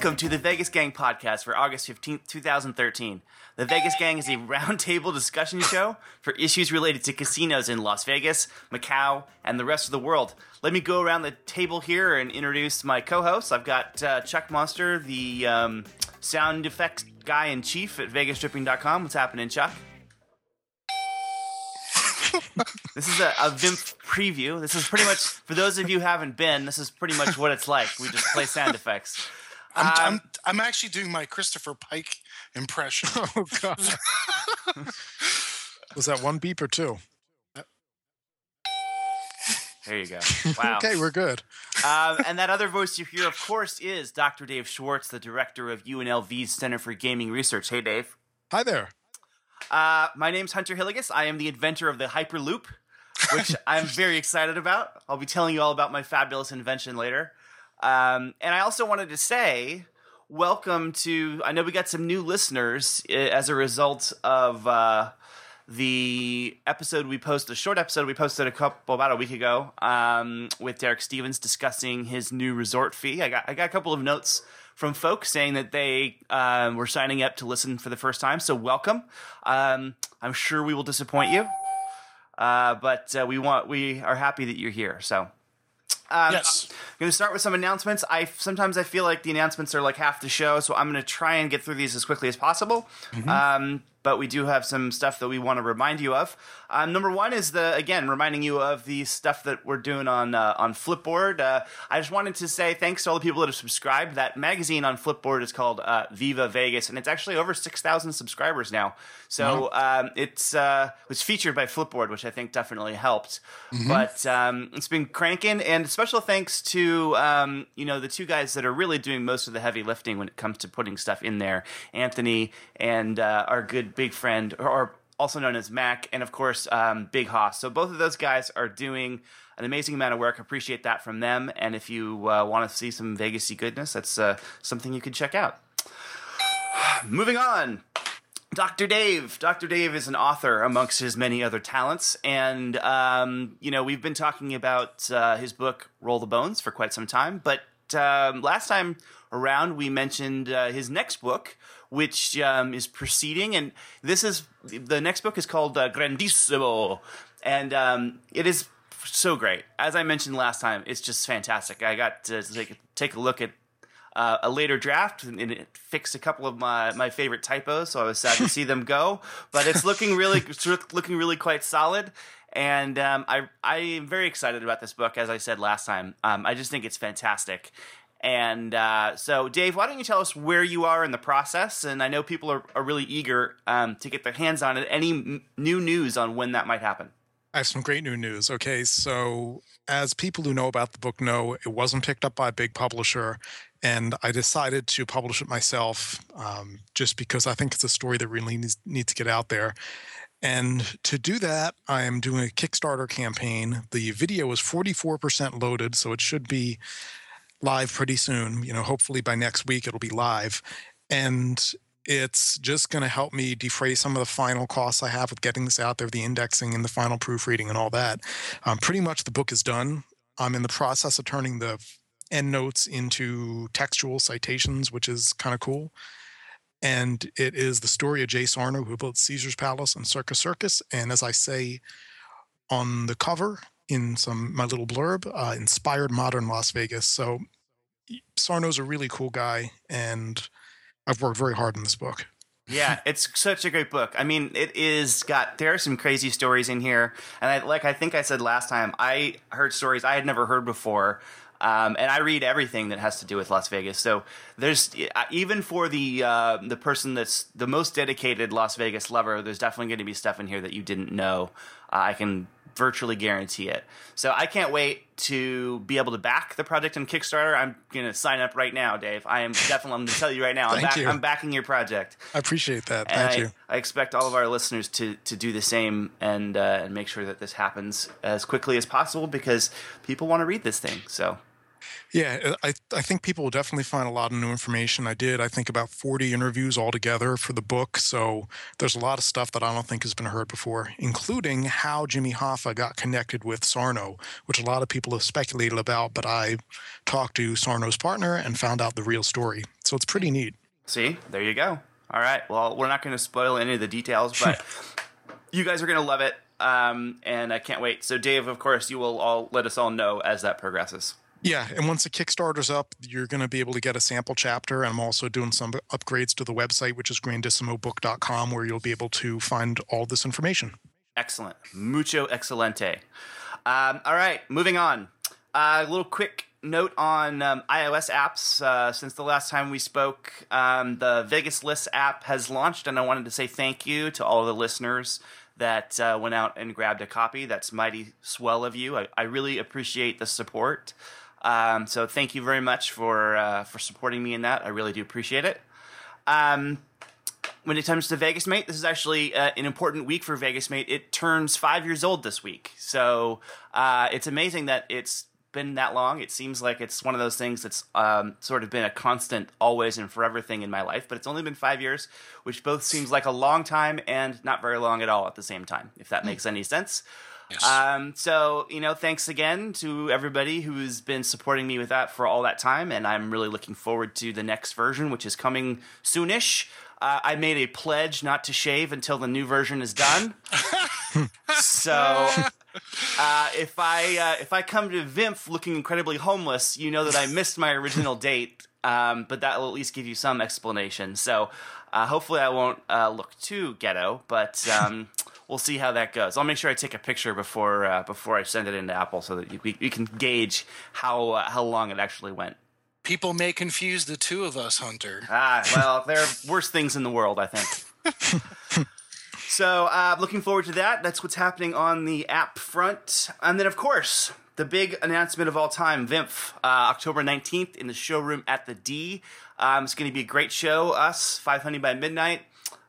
Welcome to the Vegas Gang podcast for August 15th, 2013. The Vegas Gang is a roundtable discussion show for issues related to casinos in Las Vegas, Macau, and the rest of the world. Let me go around the table here and introduce my co hosts. I've got uh, Chuck Monster, the um, sound effects guy in chief at VegasTripping.com. What's happening, Chuck? this is a, a VIMP preview. This is pretty much, for those of you who haven't been, this is pretty much what it's like. We just play sound effects. I'm, Um, I'm I'm actually doing my Christopher Pike impression. Oh god. Was that one beep or two? There you go. Wow. Okay, we're good. um, and that other voice you hear, of course, is Dr. Dave Schwartz, the director of UNLV's Center for Gaming Research. Hey, Dave. Hi there. Uh, my name's Hunter Hillegas. I am the inventor of the Hyperloop, which I'm very excited about. I'll be telling you all about my fabulous invention later. Um, and I also wanted to say, welcome to. I know we got some new listeners uh, as a result of uh, the episode we posted, the short episode we posted a couple about a week ago um, with Derek Stevens discussing his new resort fee. I got I got a couple of notes from folks saying that they um, were signing up to listen for the first time. So welcome. Um, I'm sure we will disappoint you, uh, but uh, we want we are happy that you're here. So. Um, Yes. I'm going to start with some announcements. I sometimes I feel like the announcements are like half the show, so I'm going to try and get through these as quickly as possible. Um, but we do have some stuff that we want to remind you of. Um, number one is the again reminding you of the stuff that we're doing on uh, on Flipboard. Uh, I just wanted to say thanks to all the people that have subscribed. That magazine on Flipboard is called uh, Viva Vegas, and it's actually over six thousand subscribers now. So um, it's uh, was featured by Flipboard, which I think definitely helped. But um, it's been cranking, and special thanks to um, you know the two guys that are really doing most of the heavy lifting when it comes to putting stuff in there, Anthony and uh, our good big friend, or also known as Mac, and of course um, Big Hoss. So both of those guys are doing an amazing amount of work. Appreciate that from them. And if you uh, want to see some Vegasy goodness, that's uh, something you can check out. Moving on. Dr. Dave. Dr. Dave is an author amongst his many other talents. And, um, you know, we've been talking about uh, his book, Roll the Bones, for quite some time. But um, last time around, we mentioned uh, his next book, which um, is proceeding. And this is the next book is called uh, Grandissimo. And um, it is so great. As I mentioned last time, it's just fantastic. I got to take, take a look at uh, a later draft and it fixed a couple of my, my favorite typos, so I was sad to see them go. But it's looking really it's looking really quite solid, and um, I I am very excited about this book. As I said last time, um, I just think it's fantastic. And uh, so, Dave, why don't you tell us where you are in the process? And I know people are, are really eager um, to get their hands on it. Any m- new news on when that might happen? I have some great new news. Okay, so as people who know about the book know, it wasn't picked up by a big publisher, and I decided to publish it myself um, just because I think it's a story that really needs, needs to get out there. And to do that, I am doing a Kickstarter campaign. The video is 44% loaded, so it should be live pretty soon. You know, hopefully by next week it'll be live. And it's just going to help me defray some of the final costs I have with getting this out there, the indexing and the final proofreading and all that. Um, pretty much the book is done. I'm in the process of turning the endnotes into textual citations, which is kind of cool. And it is the story of Jay Sarno, who built Caesar's Palace and Circus Circus. And as I say on the cover in some my little blurb, uh, inspired modern Las Vegas. So Sarno's a really cool guy, and I've worked very hard on this book. yeah, it's such a great book. I mean, it is got there are some crazy stories in here, and I, like I think I said last time, I heard stories I had never heard before. Um, and I read everything that has to do with Las Vegas. So there's uh, even for the uh, the person that's the most dedicated Las Vegas lover, there's definitely going to be stuff in here that you didn't know. Uh, I can virtually guarantee it. So I can't wait to be able to back the project on Kickstarter. I'm going to sign up right now, Dave. I am definitely. I'm going to tell you right now. I'm, back, you. I'm backing your project. I appreciate that. And Thank I, you. I expect all of our listeners to to do the same and uh, and make sure that this happens as quickly as possible because people want to read this thing. So Yeah, I, I think people will definitely find a lot of new information. I did, I think, about 40 interviews altogether for the book. So there's a lot of stuff that I don't think has been heard before, including how Jimmy Hoffa got connected with Sarno, which a lot of people have speculated about. But I talked to Sarno's partner and found out the real story. So it's pretty neat. See, there you go. All right. Well, we're not going to spoil any of the details, but you guys are going to love it. Um, and I can't wait. So, Dave, of course, you will all let us all know as that progresses. Yeah, and once the Kickstarter's up, you're going to be able to get a sample chapter. And I'm also doing some upgrades to the website, which is grandissimobook.com, where you'll be able to find all this information. Excellent. Mucho excelente. Um, all right, moving on. A uh, little quick note on um, iOS apps. Uh, since the last time we spoke, um, the Vegas List app has launched, and I wanted to say thank you to all the listeners that uh, went out and grabbed a copy. That's mighty swell of you. I, I really appreciate the support. Um, so thank you very much for uh, for supporting me in that. I really do appreciate it. Um, when it comes to Vegas Mate, this is actually uh, an important week for Vegas Mate. It turns five years old this week, so uh, it's amazing that it's been that long. It seems like it's one of those things that's um, sort of been a constant, always and forever thing in my life. But it's only been five years, which both seems like a long time and not very long at all at the same time. If that makes any sense. Yes. Um, so, you know, thanks again to everybody who's been supporting me with that for all that time. And I'm really looking forward to the next version, which is coming soonish. Uh, I made a pledge not to shave until the new version is done. so, uh, if I uh, if I come to VIMF looking incredibly homeless, you know that I missed my original date. Um, but that will at least give you some explanation. So, uh, hopefully, I won't uh, look too ghetto. But um, we'll see how that goes. I'll make sure I take a picture before uh, before I send it into Apple so that you, we, we can gauge how uh, how long it actually went. People may confuse the two of us, Hunter. Ah, well, there are worse things in the world, I think. so, uh, looking forward to that. That's what's happening on the app front, and then of course the big announcement of all time, VIMF, uh, October 19th in the showroom at the D. Um, it's going to be a great show. Us, 500 by midnight.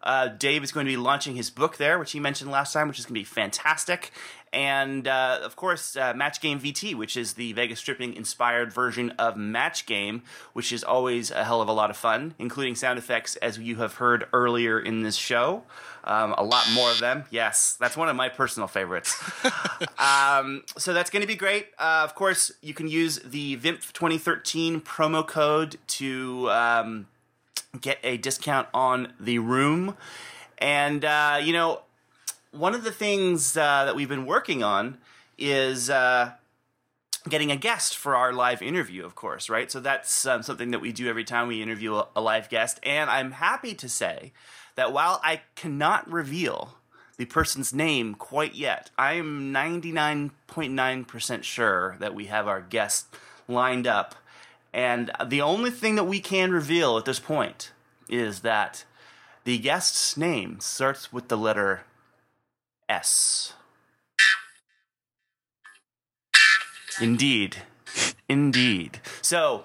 Uh, Dave is going to be launching his book there, which he mentioned last time, which is going to be fantastic. And uh, of course, uh, Match Game VT, which is the VegasTripping inspired version of Match Game, which is always a hell of a lot of fun, including sound effects, as you have heard earlier in this show. Um, a lot more of them. Yes, that's one of my personal favorites. um, so that's going to be great. Uh, of course, you can use the VIMP 2013 promo code to um, get a discount on the room. And, uh, you know, one of the things uh, that we've been working on is uh, getting a guest for our live interview, of course, right? So that's um, something that we do every time we interview a, a live guest. And I'm happy to say that while I cannot reveal the person's name quite yet, I am 99.9% sure that we have our guest lined up and the only thing that we can reveal at this point is that the guest's name starts with the letter S. Indeed. Indeed. So,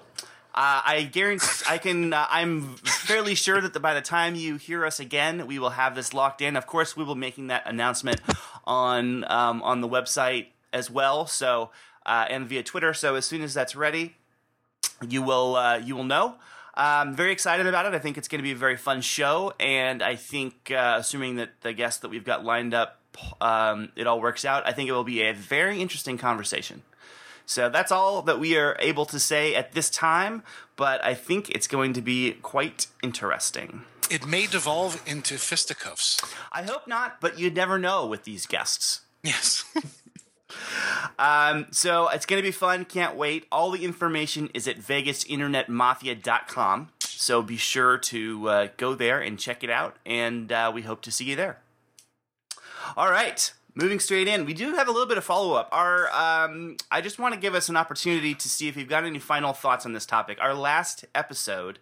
uh, I guarantee I can. Uh, I'm fairly sure that the, by the time you hear us again, we will have this locked in. Of course, we will be making that announcement on um, on the website as well. So uh, and via Twitter. So as soon as that's ready, you will uh, you will know. I'm very excited about it. I think it's going to be a very fun show, and I think, uh, assuming that the guests that we've got lined up, um, it all works out. I think it will be a very interesting conversation. So that's all that we are able to say at this time, but I think it's going to be quite interesting. It may devolve into fisticuffs. I hope not, but you never know with these guests. Yes. Um, so it's going to be fun. Can't wait. All the information is at vegasinternetmafia.com. So be sure to uh, go there and check it out. And uh, we hope to see you there. All right. Moving straight in, we do have a little bit of follow up. Our, um, I just want to give us an opportunity to see if you've got any final thoughts on this topic. Our last episode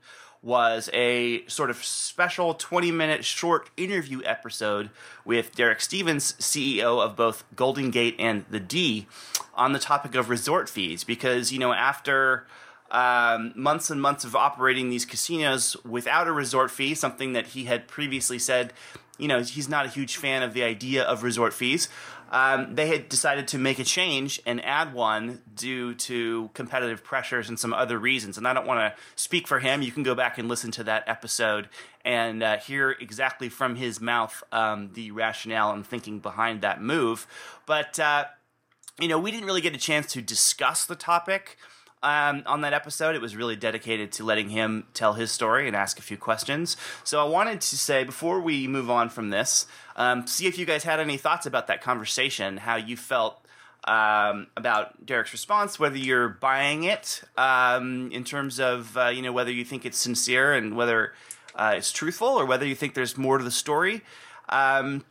was a sort of special 20 minute short interview episode with Derek Stevens, CEO of both Golden Gate and The D, on the topic of resort fees. Because, you know, after. um, months and months of operating these casinos without a resort fee, something that he had previously said, you know, he's not a huge fan of the idea of resort fees. Um, they had decided to make a change and add one due to competitive pressures and some other reasons. And I don't want to speak for him. You can go back and listen to that episode and uh, hear exactly from his mouth um, the rationale and thinking behind that move. But, uh, you know, we didn't really get a chance to discuss the topic um, on that episode. It was really dedicated to letting him tell his story and ask a few questions. So I wanted to say before we move on from this, um, see if you guys had any thoughts about that conversation, how you felt. Um, about Derek's response, whether you're buying it um, in terms of uh, you know whether you think it's sincere and whether uh, it's truthful, or whether you think there's more to the story. Um,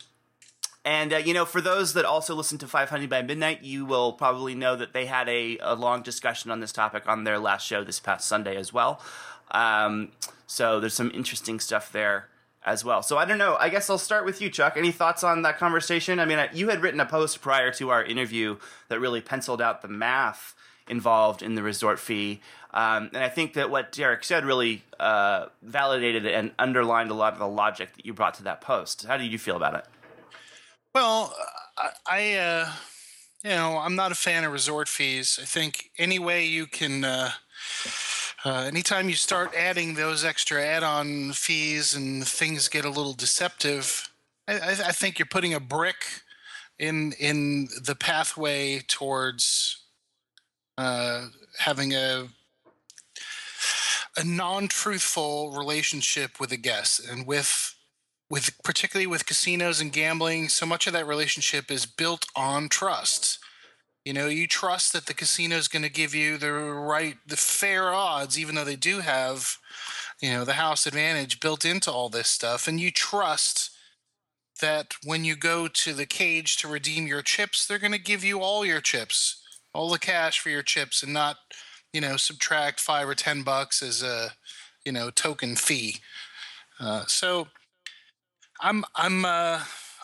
and uh, you know, for those that also listen to 500 by Midnight, you will probably know that they had a, a long discussion on this topic on their last show this past Sunday as well. Um, so there's some interesting stuff there as well. So I don't know. I guess I'll start with you, Chuck. Any thoughts on that conversation? I mean, you had written a post prior to our interview that really penciled out the math involved in the resort fee. Um, and I think that what Derek said really uh, validated and underlined a lot of the logic that you brought to that post. How did you feel about it? Well, I, uh, you know, I'm not a fan of resort fees. I think any way you can, uh, uh, anytime you start adding those extra add-on fees and things get a little deceptive, I, I think you're putting a brick in in the pathway towards uh, having a a non-truthful relationship with a guest and with with particularly with casinos and gambling, so much of that relationship is built on trust. You know, you trust that the casino is going to give you the right, the fair odds, even though they do have, you know, the house advantage built into all this stuff. And you trust that when you go to the cage to redeem your chips, they're going to give you all your chips, all the cash for your chips, and not, you know, subtract five or 10 bucks as a, you know, token fee. Uh, so, I'm I'm uh,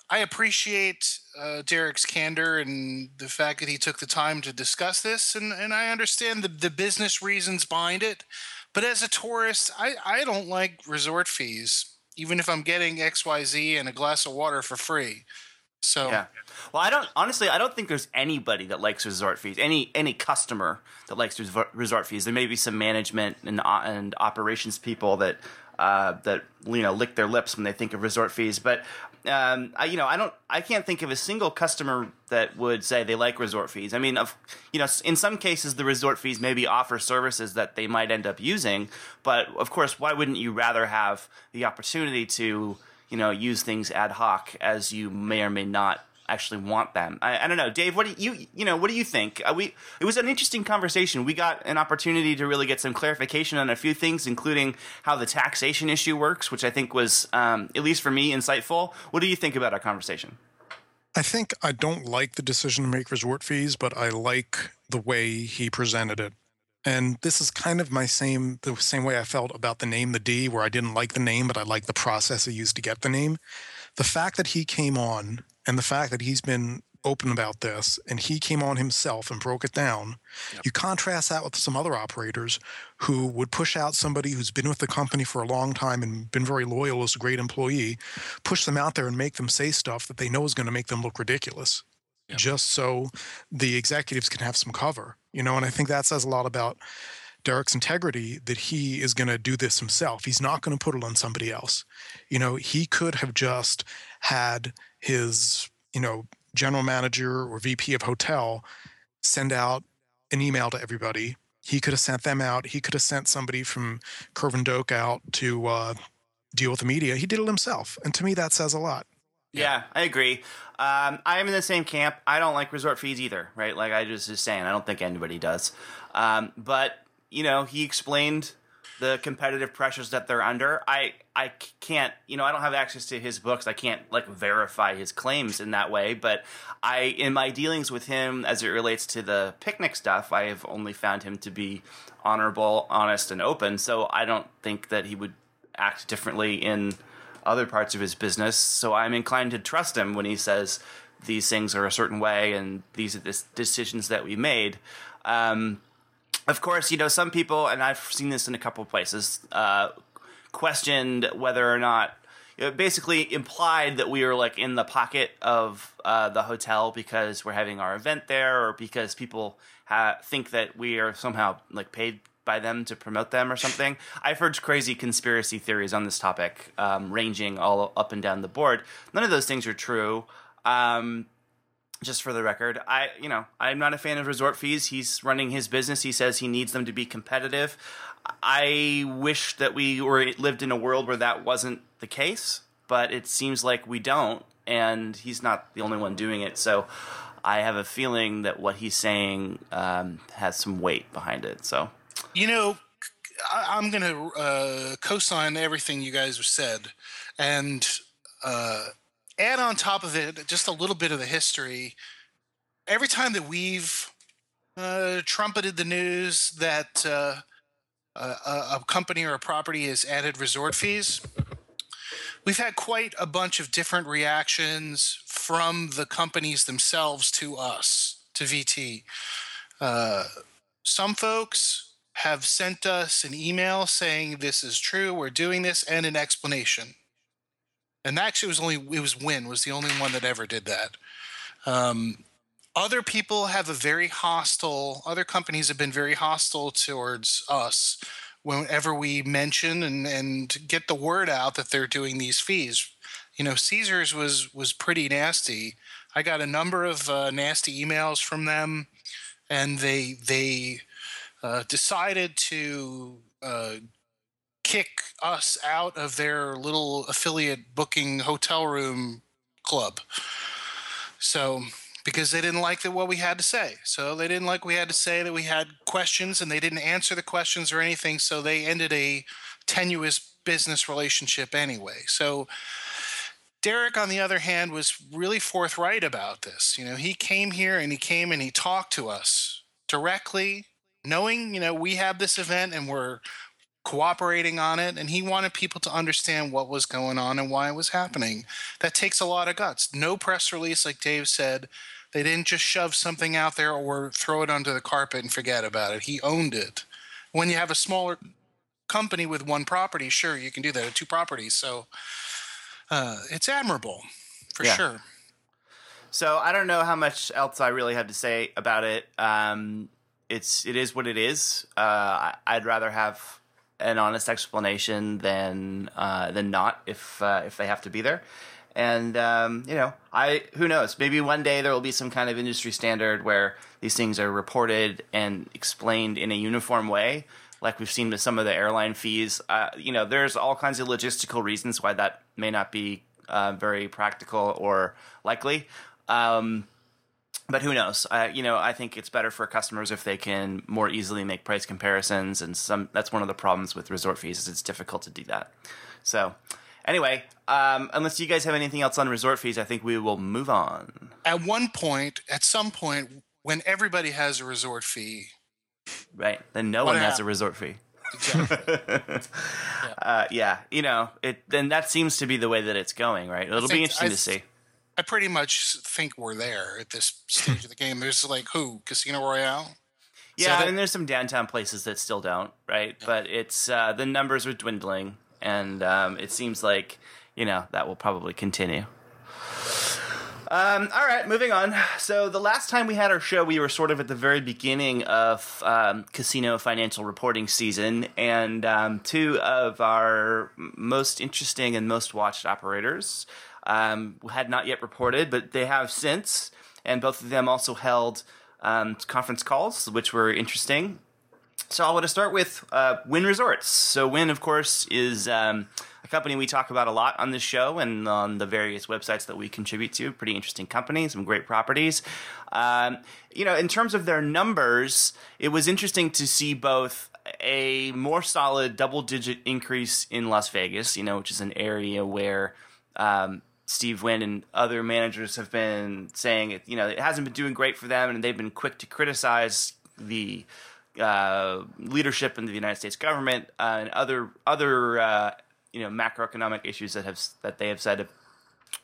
I appreciate uh, Derek's candor and the fact that he took the time to discuss this, and, and I understand the, the business reasons behind it. But as a tourist, I, I don't like resort fees, even if I'm getting XYZ and a glass of water for free. So yeah. Well, I don't honestly. I don't think there's anybody that likes resort fees. Any any customer that likes resort fees. There may be some management and uh, and operations people that uh, that you know lick their lips when they think of resort fees. But um, I, you know, I don't, I can't think of a single customer that would say they like resort fees. I mean, of, you know, in some cases the resort fees maybe offer services that they might end up using, but of course, why wouldn't you rather have the opportunity to, you know, use things ad hoc as you may or may not actually want them. I, I, don't know, Dave. What do you you know? What do you think? Uh, we it was an interesting conversation. We got an opportunity to really get some clarification on a few things, including how the taxation issue works, which I think was um, at least for me insightful. What do you think about our conversation? I think I don't like the decision to make resort fees, but I like the way he presented it. And this is kind of my same the same way I felt about the name the D, where I didn't like the name, but I liked the process he used to get the name. The fact that he came on and the fact that he's been open about this and he came on himself and broke it down. Yep. You contrast that with some other operators who would push out somebody who's been with the company for a long time and been very loyal as a great employee, push them out there and make them say stuff that they know is going to make them look ridiculous. Yep. Just so the executives can have some cover, you know, and I think that says a lot about Derek's integrity that he is going to do this himself. He's not going to put it on somebody else. You know, he could have just had his, you know, general manager or VP of hotel send out an email to everybody. He could have sent them out. He could have sent somebody from Kirvin Doak out to uh, deal with the media. He did it himself, and to me, that says a lot. Yeah, I agree. Um, I am in the same camp. I don't like resort fees either, right? Like I just was saying, I don't think anybody does. Um, but you know, he explained the competitive pressures that they're under. I I can't, you know, I don't have access to his books. I can't like verify his claims in that way, but I in my dealings with him as it relates to the picnic stuff, I have only found him to be honorable, honest and open. So I don't think that he would act differently in other parts of his business. So I'm inclined to trust him when he says these things are a certain way and these are the decisions that we made. Um, of course, you know some people, and I've seen this in a couple of places, uh, questioned whether or not. It basically implied that we were like in the pocket of uh, the hotel because we're having our event there, or because people ha- think that we are somehow like paid by them to promote them or something. I've heard crazy conspiracy theories on this topic, um, ranging all up and down the board. None of those things are true. Um, just for the record, I you know I'm not a fan of resort fees. He's running his business. He says he needs them to be competitive. I wish that we were lived in a world where that wasn't the case, but it seems like we don't, and he's not the only one doing it. So I have a feeling that what he's saying um, has some weight behind it. So You know, I, I'm going to uh, co-sign everything you guys have said, and uh, add on top of it just a little bit of the history. Every time that we've uh, trumpeted the news that uh, a, a company or a property has added resort fees, we've had quite a bunch of different reactions from the companies themselves to us, to VT. Uh, some folks have sent us an email saying this is true, we're doing this, and an explanation. And actually, it was only it was Wynn was the only one that ever did that. Um, other people have a very hostile. Other companies have been very hostile towards us whenever we mention and and get the word out that they're doing these fees. You know, Caesars was was pretty nasty. I got a number of uh, nasty emails from them, and they they uh, decided to uh, kick us out of their little affiliate booking hotel room club. So because they didn't like what we had to say. So they didn't like we had to say that we had questions and they didn't answer the questions or anything. So they ended a tenuous business relationship anyway. So Derek, on the other hand, was really forthright about this. You know, he came here and he came and he talked to us directly, knowing, you know, we have this event and we're cooperating on it. And he wanted people to understand what was going on and why it was happening. That takes a lot of guts. No press release, like Dave said. They didn't just shove something out there or throw it under the carpet and forget about it. He owned it. When you have a smaller company with one property, sure, you can do that. Or two properties. So, uh, it's admirable for Yeah. sure. So I don't know how much else I really have to say about it. Um, it's it is what it is. Uh, I'd rather have an honest explanation than uh, than not if uh, if they have to be there. And um, you know, I who knows? Maybe one day there will be some kind of industry standard where these things are reported and explained in a uniform way, like we've seen with some of the airline fees. Uh, you know, there's all kinds of logistical reasons why that may not be uh, very practical or likely. Um, but who knows? Uh, you know, I think it's better for customers if they can more easily make price comparisons, and some that's one of the problems with resort fees is it's difficult to do that. So, anyway, um, unless you guys have anything else on resort fees, I think we will move on. At one point, at some point, when everybody has a resort fee, Right? Then no one has a resort fee. exactly. Uh, yeah, you know, it. Then that seems to be the way that it's going, right? It'll be interesting I to see. I pretty much think we're there at this stage of the game. There's like who Casino Royale. Yeah, that- and there's some downtown places that still don't, right? But it's uh, the numbers are dwindling, and um, it seems like you know that will probably continue. Um, all right, moving on. So the last time we had our show, we were sort of at the very beginning of um, casino financial reporting season, and um, two of our most interesting and most watched operators um, had not yet reported, but they have since, and both of them also held um, conference calls, which were interesting. So I want to start with uh, Wynn Resorts. So Wynn, of course, is um, a company we talk about a lot on this show and on the various websites that we contribute to. Pretty interesting company, some great properties. Um, you know, in terms of their numbers, it was interesting to see both a more solid double-digit increase in Las Vegas, you know, which is an area where um, Steve Wynn and other managers have been saying it. You know, it hasn't been doing great for them, and they've been quick to criticize the uh, leadership in the United States government uh, and other other uh, you know macroeconomic issues that have that they have said have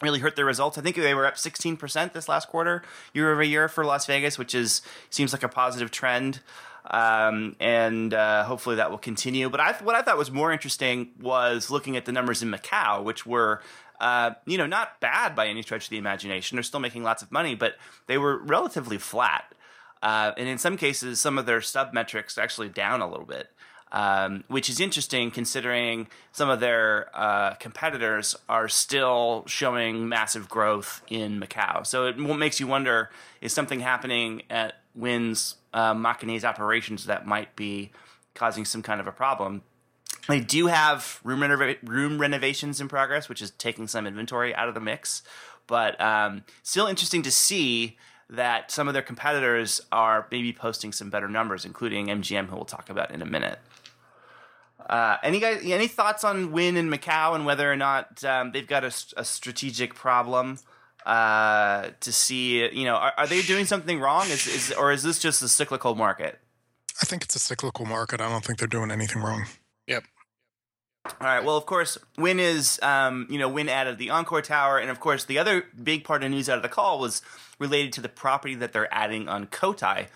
really hurt their results. I think they were up 16% this last quarter, year over year for Las Vegas, which is seems like a positive trend. um, and uh, hopefully that will continue. But I, what I thought was more interesting was looking at the numbers in Macau, which were. Uh, you know, not bad by any stretch of the imagination. They're still making lots of money, but they were relatively flat. Uh, and in some cases, some of their sub metrics actually down a little bit um, which is interesting considering some of their uh, competitors are still showing massive growth in Macau. So it makes you wonder: is something happening at Wynn's uh, Macanese operations that might be causing some kind of a problem? They do have room, renova- room renovations in progress, which is taking some inventory out of the mix. But um, still interesting to see that some of their competitors are maybe posting some better numbers, including MGM, who we'll talk about in a minute. Uh, any guys, any thoughts on Wynn and Macau and whether or not um, they've got a, a strategic problem uh, to see? You know, are, are, they doing something wrong? Is, is or is this just a cyclical market? I think it's a cyclical market. I don't think they're doing anything wrong. Yep. All right. Well, of course, Wynn is, um, you know, Wynn added the Encore Tower, and of course, the other big part of news out of the call was related to the property that they're adding on Cotai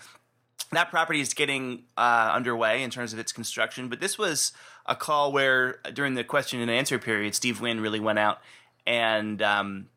that property is getting uh, underway in terms of its construction. But this was a call where during the question and answer period, Steve Wynn really went out and um,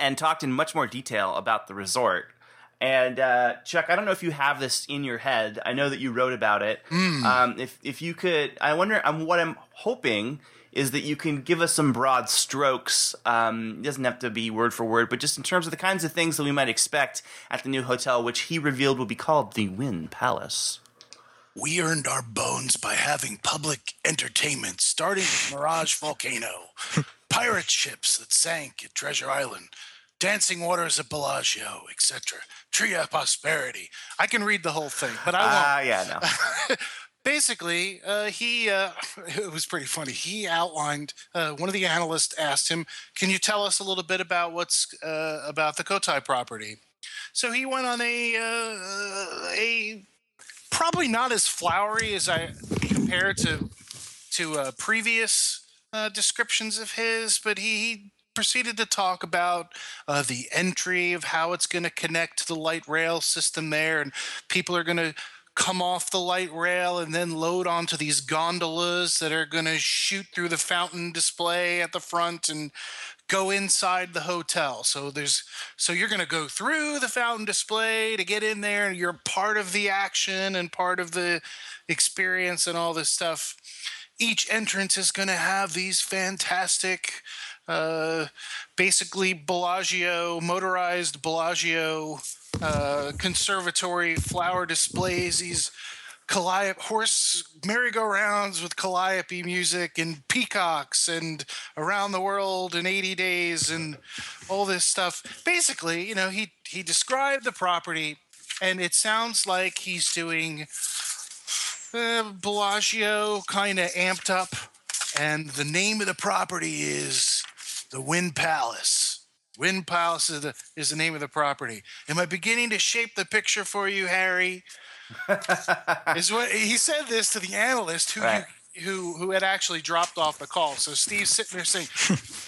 and talked in much more detail about the resort. And uh, Chuck, I don't know if you have this in your head. I know that you wrote about it. Mm. Um, if if you could, I wonder. Um, what I'm hoping is that you can give us some broad strokes. Um, it doesn't have to be word for word, but just in terms of the kinds of things that we might expect at the new hotel, which he revealed will be called the Wynn Palace. We earned our bones by having public entertainment, starting with Mirage Volcano, pirate ships that sank at Treasure Island, dancing waters of Bellagio, etc. Tree of Prosperity. I can read the whole thing, but I won't. Ah, uh, yeah, no. basically, uh, he uh, it was pretty funny. He outlined uh, one of the analysts asked him, "Can you tell us a little bit about what's uh, about the Cotai property?" So he went on a uh, a probably not as flowery as I compare to to uh, previous descriptions of his, but he, he proceeded to talk about uh, the entry of how it's going to connect to the light rail system there, and people are going to come off the light rail and then load onto these gondolas that are going to shoot through the fountain display at the front and go inside the hotel. So there's so you're going to go through the fountain display to get in there and you're part of the action and part of the experience and all this stuff. Each entrance is going to have these fantastic uh, basically Bellagio motorized Bellagio uh, conservatory flower displays, these calliope horse merry-go-rounds with calliope music and peacocks and around the world in 80 days and all this stuff. Basically, you know, he he described the property, and it sounds like he's doing uh, Bellagio kind of amped up, and the name of the property is the Wynn Palace. Wynn Palace is the, is the name of the property. Am I beginning to shape the picture for you, Harry? is what he said this to the analyst who right. you, who who had actually dropped off the call. So Steve's sitting there saying,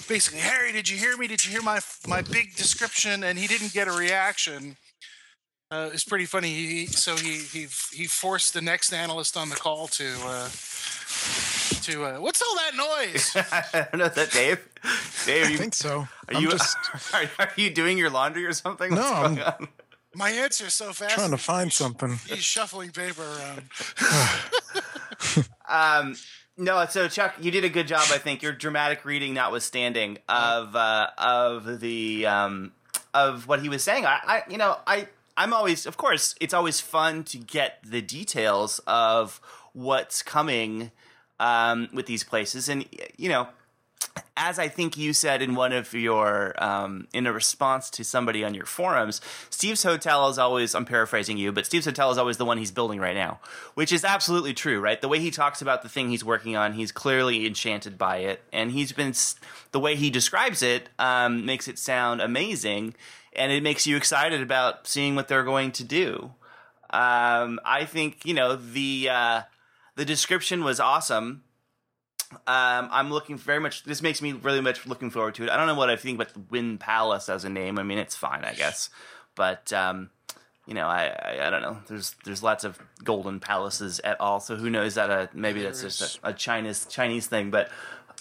basically, Harry, did you hear me? Did you hear my my big description? And he didn't get a reaction. Uh, it's pretty funny. He, so he he he forced the next analyst on the call to. Uh, to uh, what's all that noise? I don't know. Is that Dave? Dave, I you, think so. Are I'm you just... are, are, you doing your laundry or something? What's no, I'm my answer's so fast. Trying to find something. He's shuffling paper around. um, no, so Chuck, you did a good job. I think your dramatic reading, notwithstanding, of uh, of the um, of what he was saying. I, I, you know, I I'm always, of course, it's always fun to get the details of what's coming um, with these places. And, you know, as I think you said in one of your, um, in a response to somebody on your forums, Steve's Hotel is always, I'm paraphrasing you, but Steve's Hotel is always the one he's building right now, which is absolutely true, right? The way he talks about the thing he's working on, he's clearly enchanted by it. And he's been, the way he describes it um, makes it sound amazing. And it makes you excited about seeing what they're going to do. Um, I think, you know, the, uh, the description was awesome. Um, I'm looking very much. This makes me really much looking forward to it. I don't know what I think about the Wynn Palace as a name. I mean, it's fine, I guess, but um, you know, I, I, I don't know. There's there's lots of golden palaces at all. So who knows that? Uh, maybe that's just a, a Chinese Chinese thing. But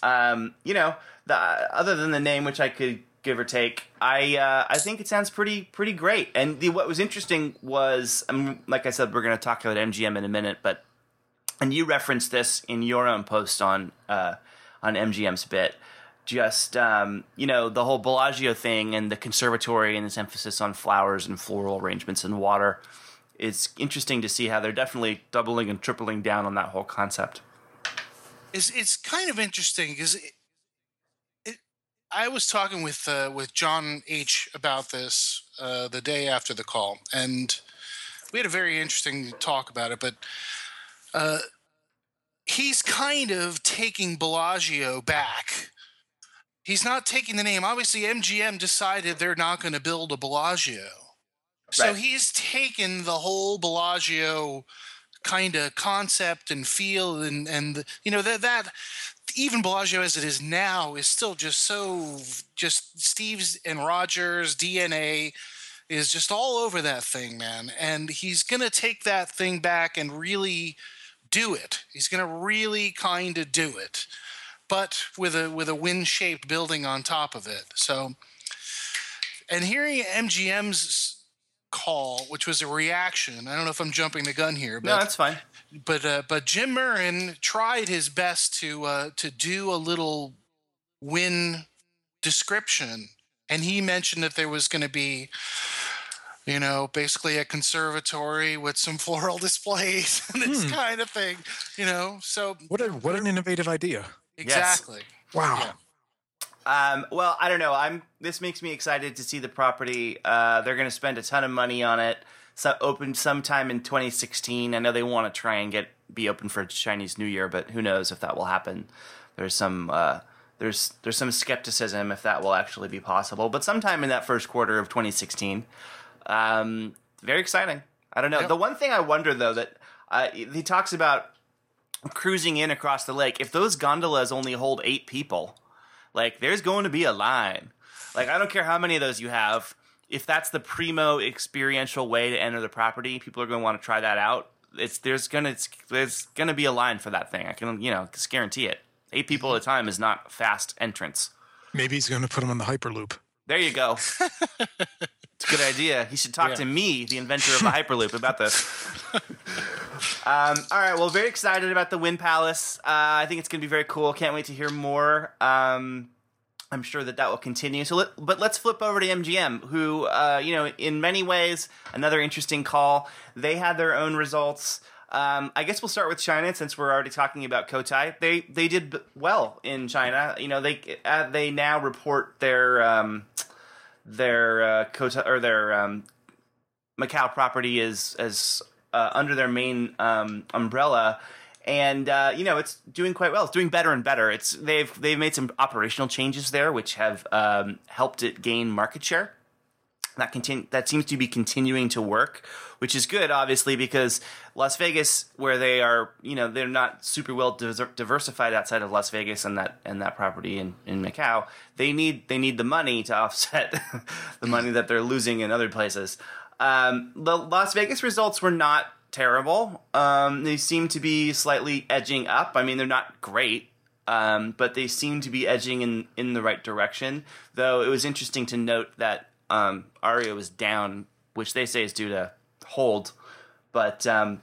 um, you know, the, other than the name, which I could give or take, I uh, I think it sounds pretty pretty great. And the, what was interesting was, um, like I said, we're going to talk about MGM in a minute, but and you referenced this in your own post on uh, on MGM's bit just um, you know the whole Bellagio thing and the conservatory and this emphasis on flowers and floral arrangements and water. It's interesting to see how they're definitely doubling and tripling down on that whole concept. It's it's kind of interesting because I was talking with uh, with John H about this uh, the day after the call, and we had a very interesting talk about it. But uh, he's kind of taking Bellagio back he's not taking the name. Obviously, MGM decided they're not going to build a Bellagio. So right. he's taken the whole Bellagio kind of concept and feel and and you know that that even Bellagio as it is now is still just so just Steve's and Rogers DNA is just all over that thing, man. And he's gonna take that thing back and really do it. He's gonna really kind of do it but with a with a Wynn shaped building on top of it. So, and hearing MGM's call, which was a reaction. I don't know if I'm jumping the gun here, but no, that's fine. But uh, but Jim Murren tried his best to uh, to do a little Wynn description, and he mentioned that there was going to be you know, basically a conservatory with some floral displays and this hmm. kind of thing, you know. So what a what an innovative idea. Exactly. Yes. Wow. Yeah. Um, well, I don't know. I'm. This makes me excited to see the property. Uh, they're going to spend a ton of money on it. So open sometime in 2016. I know they want to try and get be open for Chinese New Year, but who knows if that will happen? There's some uh, there's there's some skepticism if that will actually be possible. But sometime in that first quarter of 2016, um, very exciting. I don't know. Yep. The one thing I wonder though that uh, he talks about cruising in across the lake, if those gondolas only hold eight people, like there's going to be a line. Like I don't care how many of those you have. If that's the primo experiential way to enter the property, people are going to want to try that out. It's there's gonna it's, there's gonna be a line for that thing. I can you know just guarantee it. Eight people at a time is not fast entrance. Maybe he's going to put them on the hyperloop. There you go. it's a good idea. He should talk yeah. to me, the inventor of the hyperloop, about this. Um, all right, well, very excited about the Wynn Palace. Uh, I think it's going to be very cool. Can't wait to hear more. Um, I'm sure that that will continue. So, let, but let's flip over to MGM, who, uh, you know, in many ways, another interesting call. They had their own results. Um, I guess we'll start with China since we're already talking about Cotai. They they did well in China. You know, they uh, they now report their um, their uh, Cotai or their um, Macau property is as uh, under their main um, umbrella, and uh, you know it's doing quite well. It's doing better and better. It's they've they've made some operational changes there, which have um, helped it gain market share. That continue that seems to be continuing to work, which is good, obviously, because Las Vegas, where they are, you know, they're not super well diversified outside of Las Vegas and that and that property in, in Macau. They need they need the money to offset the money that they're losing in other places. Um, the Las Vegas results were not terrible. Um, they seem to be slightly edging up. I mean, they're not great, um, but they seem to be edging in, in the right direction. Though it was interesting to note that um, Aria was down, which they say is due to hold, but um,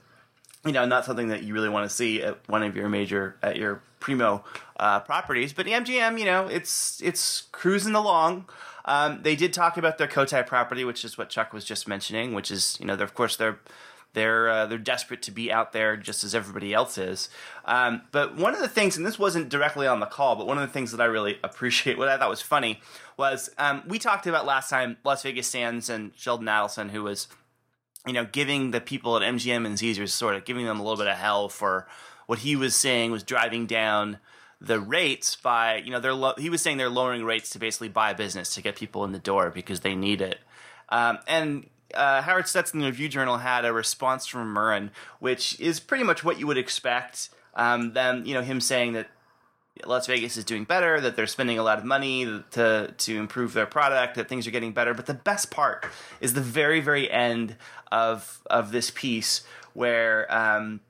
you know, not something that you really want to see at one of your major at your primo uh, properties. But MGM, you know, it's it's cruising along. Um, they did talk about their Cotai property, which is what Chuck was just mentioning, which is you know, of course they're they're uh, they're desperate to be out there just as everybody else is. Um, but one of the things, and this wasn't directly on the call, but one of the things that I really appreciate, what I thought was funny, was um, we talked about last time Las Vegas Sands and Sheldon Adelson, who was you know giving the people at MGM and Caesars sort of giving them a little bit of hell for what he was saying was driving down the rates by you know they're lo- he was saying they're lowering rates to basically buy business to get people in the door because they need it. Um, and uh, Howard Stetson, Review Journal, had a response from Murren, which is pretty much what you would expect. Um, you know, him saying that Las Vegas is doing better, that they're spending a lot of money to to improve their product, that things are getting better. But the best part is the very very end of of this piece where. Um,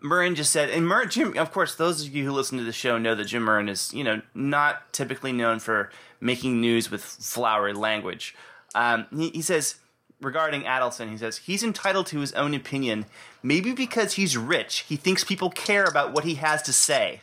Murren just said, and Murren, Jim, of course, those of you who listen to the show know that Jim Murren is, you know, not typically known for making news with flowery language. Um, he, he says, regarding Adelson, he says, he's entitled to his own opinion. Maybe because he's rich, he thinks people care about what he has to say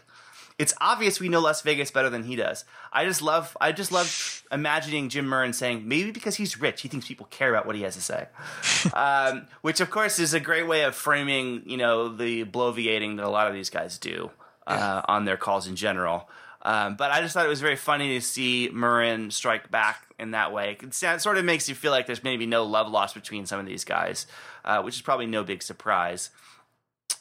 it's obvious we know Las Vegas better than he does. I just love I just love imagining Jim Murren saying maybe because he's rich he thinks people care about what he has to say, um, which of course is a great way of framing you know the bloviating that a lot of these guys do uh, yeah. on their calls in general. Um, but I just thought it was very funny to see Murren strike back in that way. It sort of makes you feel like there's maybe no love lost between some of these guys, uh, which is probably no big surprise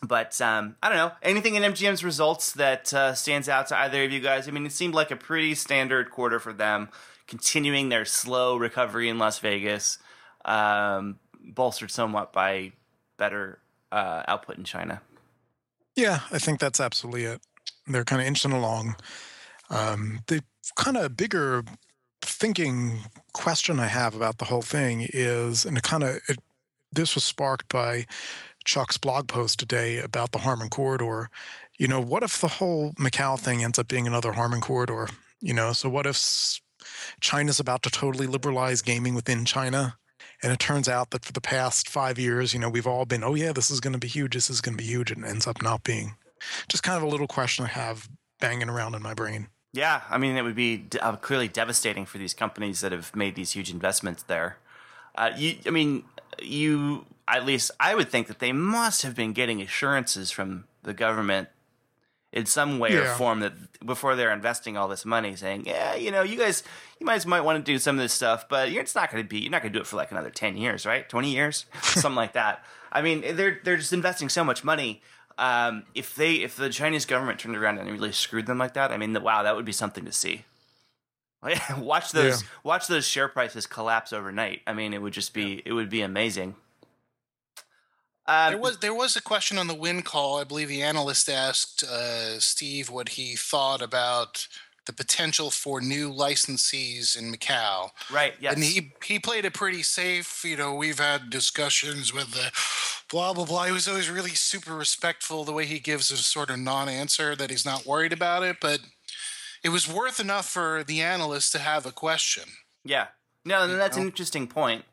but um, I don't know anything in MGM's results that uh, stands out to either of you guys. I mean, it seemed like a pretty standard quarter for them, continuing their slow recovery in Las Vegas, um, bolstered somewhat by better uh, output in China. Yeah, I think that's absolutely it. They're kind of inching along. Um, the kind of bigger thinking question I have about the whole thing is, and it kind of this was sparked by Chuck's blog post today about the Harmon corridor. You know, what if the whole Macau thing ends up being another Harmon corridor? You know, so what if China's about to totally liberalize gaming within China? And it turns out that for the past five years, you know, we've all been, oh, yeah, this is going to be huge. This is going to be huge. And it ends up not being. Just kind of a little question I have banging around in my brain. Yeah. I mean, it would be uh, clearly devastating for these companies that have made these huge investments there. Uh, you, I mean, you at least I would think that they must have been getting assurances from the government in some way yeah. or form that before they're investing all this money, saying, "Yeah, you know, you guys, you guys might want to do some of this stuff, but it's not going to be, you're not going to do it for like another ten years, right? Twenty years, something like that." I mean, they're they're just investing so much money. Um, if they if the Chinese government turned around and really screwed them like that, I mean, wow, that would be something to see. watch those yeah. watch those share prices collapse overnight. I mean, it would just be it would be amazing. Um, there was there was a question on the Wynn call. I believe the analyst asked uh, Steve what he thought about the potential for new licensees in Macau. Right. Yes. And he he played it pretty safe. You know, we've had discussions with the blah blah blah. He was always really super respectful the way he gives a sort of non-answer that he's not worried about it, but it was worth enough for the analyst to have a question. Yeah. No, that's know? an interesting point.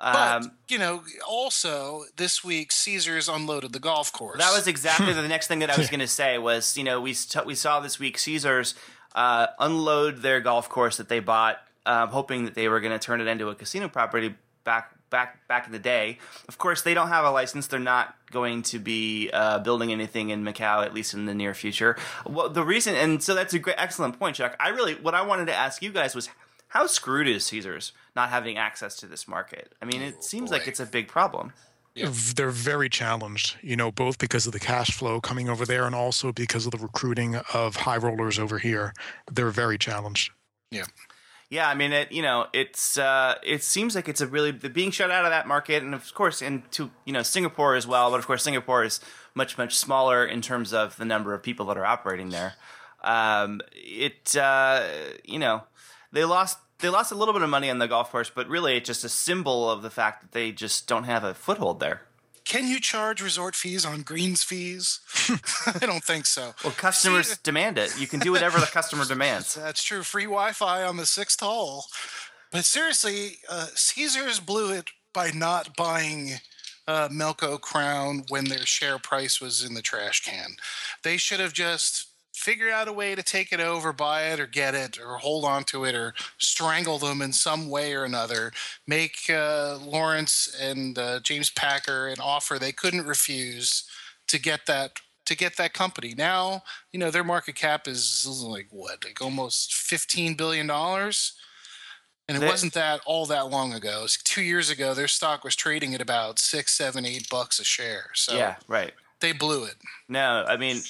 But um, you know, also this week Caesars unloaded the golf course. That was exactly the next thing that I was going to say. Was you know we t- we saw this week Caesars uh, unload their golf course that they bought, uh, hoping that they were going to turn it into a casino property back back back in the day. Of course, they don't have a license. They're not going to be uh, building anything in Macau, at least in the near future. Well, the reason, and so that's a great, excellent point, Chuck. I really, what I wanted to ask you guys was, how screwed is Caesars? not having access to this market. I mean, it oh, seems boy. like it's a big problem. Yeah. They're very challenged, you know, both because of the cash flow coming over there and also because of the recruiting of high rollers over here. They're very challenged. Yeah. Yeah, I mean, it. You know, it's uh, it seems like it's a really being shut out of that market, and of course, into you know Singapore as well. But of course, Singapore is much much smaller in terms of the number of people that are operating there. Um, it uh, you know they lost they lost a little bit of money on the golf course, but really it's just a symbol of the fact that they just don't have a foothold there. Can you charge resort fees on greens fees? I don't think so. Well, customers See, demand it. You can do whatever the customer demands. That's true. Free Wi-Fi on the sixth hole. But seriously, uh, Caesars blew it by not buying uh, Melco Crown when their share price was in the trash can. They should have just figure out a way to take it over, buy it, or get it, or hold on to it, or strangle them in some way or another. Make uh, Lawrence and uh, James Packer an offer they couldn't refuse to get that to get that company. Now, you know, their market cap is like what, like almost fifteen billion dollars. And it wasn't that all that long ago. two years ago, their stock was trading at about six, seven, eight bucks a share. So yeah, right. They blew it. No, I mean,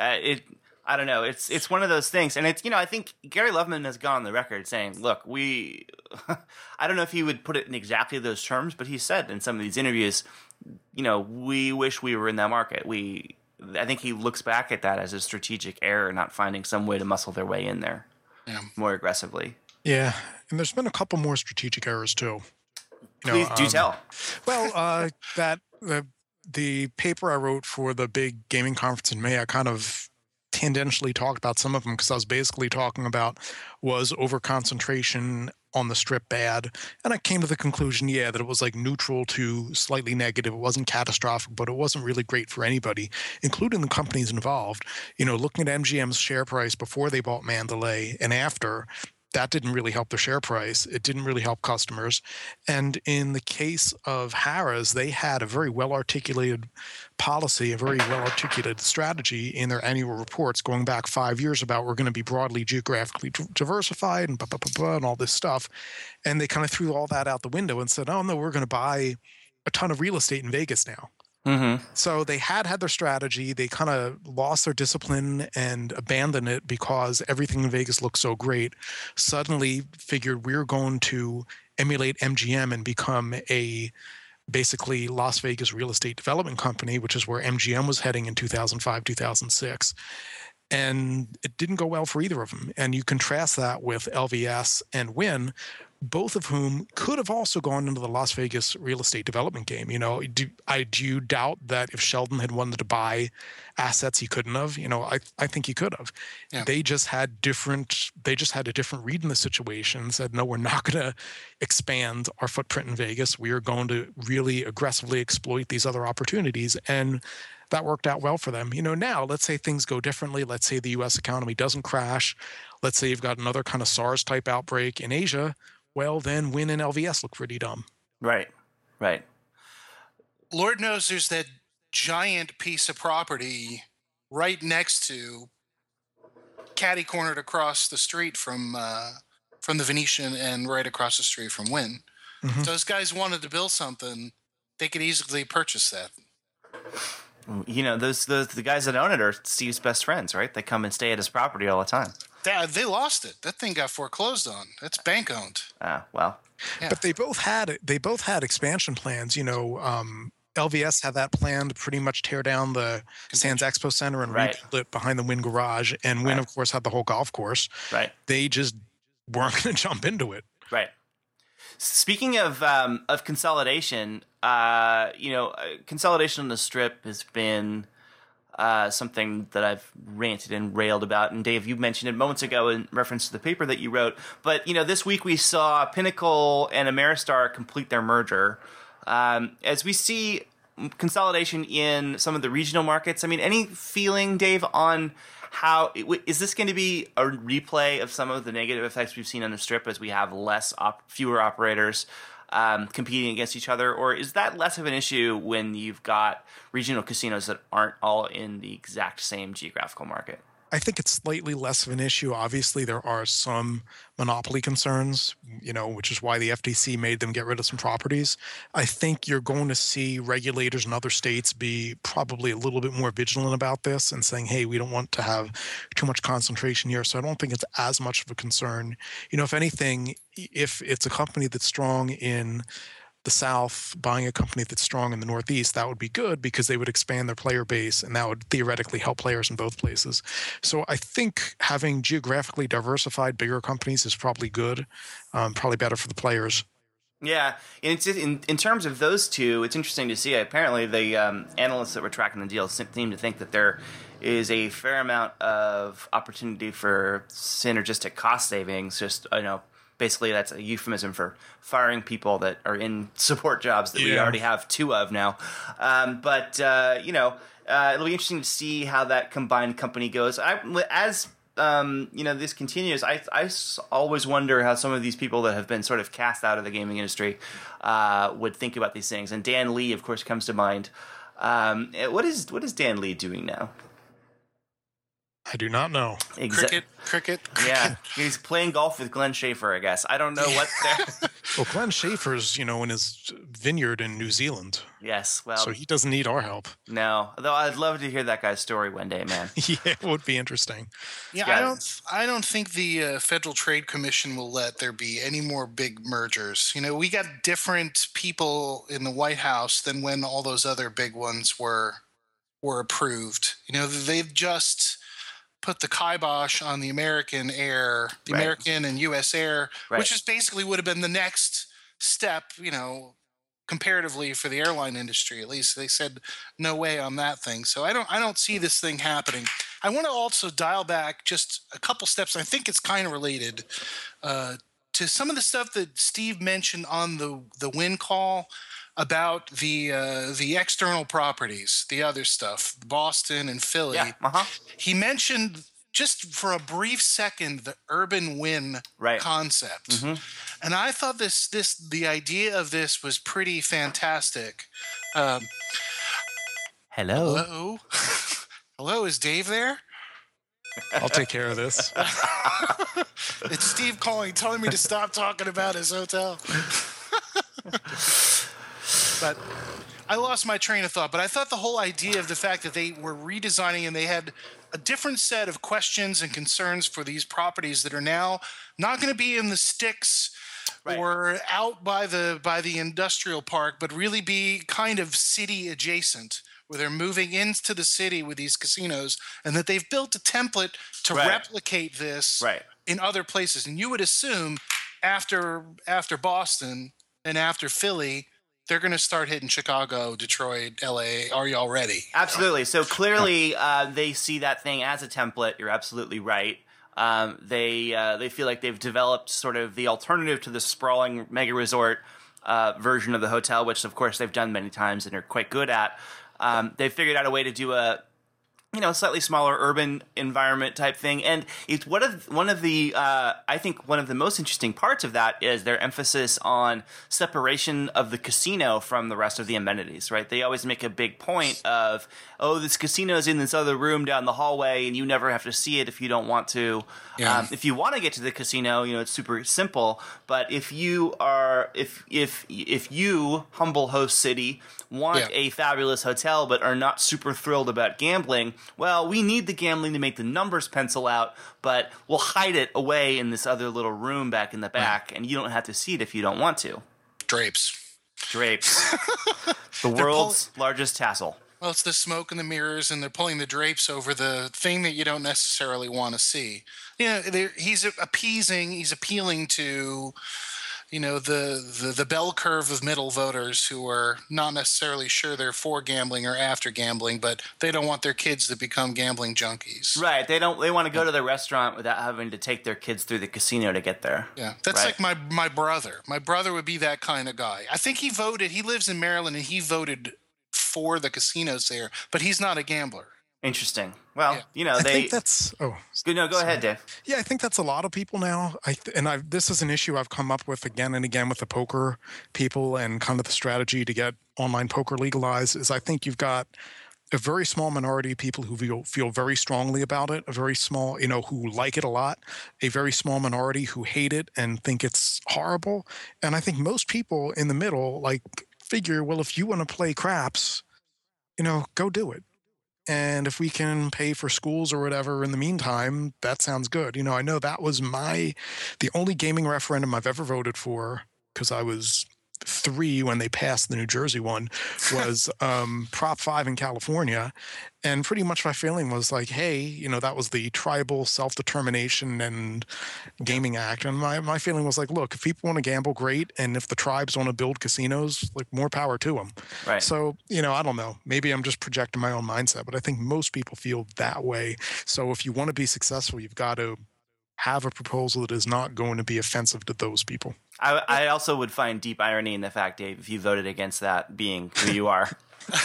uh, it I don't know. It's it's one of those things, and it's you know I think Gary Loveman has gone on the record saying, "Look, we." I don't know if he would put it in exactly those terms, but he said in some of these interviews, you know, we wish we were in that market. We I think he looks back at that as a strategic error, not finding some way to muscle their way in there Yeah. more aggressively. Yeah, and there's been a couple more strategic errors too. You know, Please do um, tell. Well, uh, that the the paper I wrote for the big gaming conference in May, I kind of tangentially talked about some of them because I was basically talking about was over concentration on the strip bad, and I came to the conclusion, yeah, that it was like neutral to slightly negative. It wasn't catastrophic, but it wasn't really great for anybody, including the companies involved. You know, looking at MGM's share price before they bought Mandalay and after, that didn't really help the share price. It didn't really help customers. And in the case of Harrah's, they had a very well articulated policy, a very well articulated strategy in their annual reports going back five years about we're going to be broadly geographically diversified and blah, blah, blah, blah, and all this stuff. And they kind of threw all that out the window and said, oh, no, we're going to buy a ton of real estate in Vegas now. Mm-hmm. So they had had their strategy. They kind of lost their discipline and abandoned it because everything in Vegas looked so great. Suddenly figured we're going to emulate MGM and become a basically Las Vegas real estate development company, which is where MGM was heading in 2005, 2006. And it didn't go well for either of them. And you contrast that with LVS and Wynn, both of whom could have also gone into the Las Vegas real estate development game. You know, do I do you doubt that if Sheldon had wanted to buy assets, he couldn't have? You know, I I think he could have. Yeah. They just had different. They just had a different read in the situation. and Said, no, we're not going to expand our footprint in Vegas. We are going to really aggressively exploit these other opportunities and. That worked out well for them. You know, now let's say things go differently. Let's say the U.S. economy doesn't crash. Let's say you've got another kind of SARS type outbreak in Asia well, then Wynn and LVS look pretty dumb. Right. Right. Lord knows there's that giant piece of property right next to, catty cornered across the street from uh, from the Venetian and right across the street from Wynn. Mhm. Those guys wanted to build something, they could easily purchase that. You know, those, those the guys that own it are Steve's best friends, right? They come and stay at his property all the time. They, they lost it. That thing got foreclosed on. That's bank owned. Ah, well. Yeah. But they both had they both had expansion plans. You know, um, LVS had that plan to pretty much tear down the Sands Expo Center and Right. rebuild it behind the Wynn Garage, and Wynn, Right. of course, had the whole golf course. Right. They just weren't going to jump into it. Right. Speaking of um, of consolidation, uh, you know, uh, consolidation on the strip has been uh, something that I've ranted and railed about. And Dave, you mentioned it moments ago in reference to the paper that you wrote. But you know, this week we saw Pinnacle and Ameristar complete their merger. Um, as we see consolidation in some of the regional markets, I mean, any feeling, Dave, on how is this going to be a replay of some of the negative effects we've seen on the strip as we have less op- fewer operators um, competing against each other, or is that less of an issue when you've got regional casinos that aren't all in the exact same geographical market? I think it's slightly less of an issue. Obviously, there are some monopoly concerns, you know, which is why the FTC made them get rid of some properties. I think you're going to see regulators in other states be probably a little bit more vigilant about this and saying, hey, we don't want to have too much concentration here. So I don't think it's as much of a concern. You know, if anything, if it's a company that's strong in the South buying a company that's strong in the Northeast, that would be good because they would expand their player base and that would theoretically help players in both places. So I think having geographically diversified bigger companies is probably good, um, probably better for the players. Yeah, and in in terms of those two, it's interesting to see. Apparently, the um, analysts that were tracking the deal seem to think that there is a fair amount of opportunity for synergistic cost savings. Just you know, basically that's a euphemism for firing people that are in support jobs that we already have two of now. Um, but uh, you know, uh, it'll be interesting to see how that combined company goes. I, as um, you know, this continues. I always wonder how some of these people that have been sort of cast out of the gaming industry uh, would think about these things. And Dan Lee, of course, comes to mind. Um, eh, what is what is Dan Lee doing now? I do not know. Exa- Cricket, cricket, cricket. Yeah, he's playing golf with Glenn Schaefer, I guess. I don't know what. they're- Well, Glenn Schaefer's, you know, in his vineyard in New Zealand, yes, well, so he doesn't need our help. no. Though I'd love to hear that guy's story one day, man. yeah, it would be interesting. Yeah, Yeah. I don't. I don't think the uh, Federal Trade Commission will let there be any more big mergers. You know, we got different people in the White House than when all those other big ones were were approved. You know, they've just put the kibosh on the American Air, the Right. American and U.S. Air, Right. which is basically would have been the next step. You know, comparatively for the airline industry, at least they said no way on that thing. So I don't I don't see this thing happening. I want to also dial back just a couple steps. I think it's kind of related uh, to some of the stuff that Steve mentioned on the the Wynn call about the uh, the external properties, the other stuff, Boston and Philly. Yeah. Uh huh. He mentioned just for a brief second the urban Wynn Right. concept, Mhm. and I thought this this the idea of this was pretty fantastic. Um, Hello. hello, hello, is Dave there? I'll take care of this. It's Steve calling, telling me to stop talking about his hotel. but I lost my train of thought. But I thought the whole idea of the fact that they were redesigning and they had a different set of questions and concerns for these properties that are now not going to be in the sticks Right. or out by the by the industrial park, but really be kind of city adjacent. Where they're moving into the city with these casinos, and that they've built a template to Right. replicate this Right. in other places. And you would assume after after Boston and after Philly, they're going to start hitting Chicago, Detroit, LA. Are you all ready? Absolutely. So clearly, uh, they see that thing as a template. You're absolutely right. Um, they uh, they feel like they've developed sort of the alternative to the sprawling mega resort uh, version of the hotel, which of course they've done many times and are quite good at. Um, they figured out a way to do a you know slightly smaller urban environment type thing. And it's one of one of the uh, i think one of the most interesting parts of that is their emphasis on separation of the casino from the rest of the amenities right? They always make a big point of oh this casino's in this other room down the hallway and you never have to see it if you don't want to. Yeah. um, if you want to get to the casino you know it's super simple. But if you are if if if you humble host city want Yeah. a fabulous hotel but are not super thrilled about gambling, well, we need the gambling to make the numbers pencil out, but we'll hide it away in this other little room back in the back, and you don't have to see it if you don't want to. Drapes. Drapes. the world's largest tassel. Well, it's the smoke and the mirrors, and they're pulling the drapes over the thing that you don't necessarily want to see. You know, he's appeasing, he's appealing to, you know, the, the the bell curve of middle voters who are not necessarily sure they're for gambling or after gambling, but they don't want their kids to become gambling junkies. Right. They don't they want to go to the restaurant without having to take their kids through the casino to get there. Yeah, that's Right. like my my brother. My brother would be that kind of guy. I think he voted. He lives in Maryland, and he voted for the casinos there, but he's not a gambler. Interesting. Well, Yeah. you know, I they think that's oh Good, no, go ahead, Dave. Yeah, I think that's a lot of people now. I th- and I this is an issue I've come up with again and again with the poker people and kind of the strategy to get online poker legalized is I think you've got a very small minority of people who feel feel very strongly about it, a very small, you know, who like it a lot, a very small minority who hate it and think it's horrible, and I think most people in the middle like figure, well, if you want to play craps, you know, go do it. And if we can pay for schools or whatever in the meantime, that sounds good. You know, I know that was my the only gaming referendum I've ever voted for because I was three when they passed the New Jersey one was um, Prop Five in California, and pretty much my feeling was like, hey, you know, that was the Tribal Self Determination and Gaming Act, and my my feeling was like, look, if people want to gamble, great, and if the tribes want to build casinos, like more power to them. Right. So, you know, I don't know. Maybe I'm just projecting my own mindset, but I think most people feel that way. So, if you want to be successful, you've got to have a proposal that is not going to be offensive to those people. I, I also would find deep irony in the fact, Dave, if you voted against that being who you are.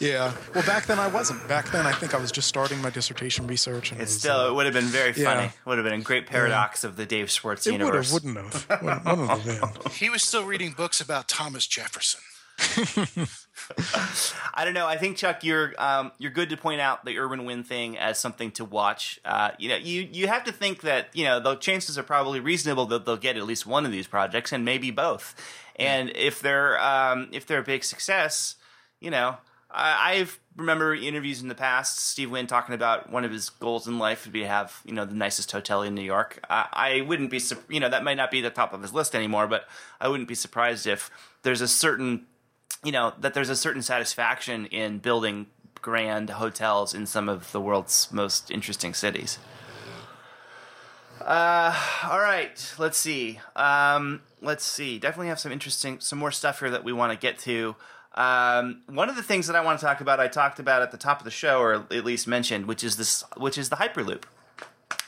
Yeah. Well, back then I wasn't. Back then I think I was just starting my dissertation research. And It's was, still, uh, it would have been very yeah. funny. Would have been a great paradox of the Dave Schwartz it would universe. have, wouldn't have. Wouldn't- wouldn't have been. He was still reading books about Thomas Jefferson. I don't know. I think Chuck, you're um, you're good to point out the urban Wynn thing as something to watch. Uh, you know, you you have to think that you know the chances are probably reasonable that they'll get at least one of these projects and maybe both. And if they're um, if they're a big success, you know, I, I've remember interviews in the past. Steve Wynn talking about one of his goals in life would be to have you know the nicest hotel in New York. I, I wouldn't be you know that might not be the top of his list anymore, but I wouldn't be surprised if there's a certain you know that there's a certain satisfaction in building grand hotels in some of the world's most interesting cities. Uh, all right, let's see. Um, let's see. Definitely have some interesting, some more stuff here that we want to get to. Um, one of the things that I want to talk about, I talked about at the top of the show, or at least mentioned, which is this, which is the Hyperloop.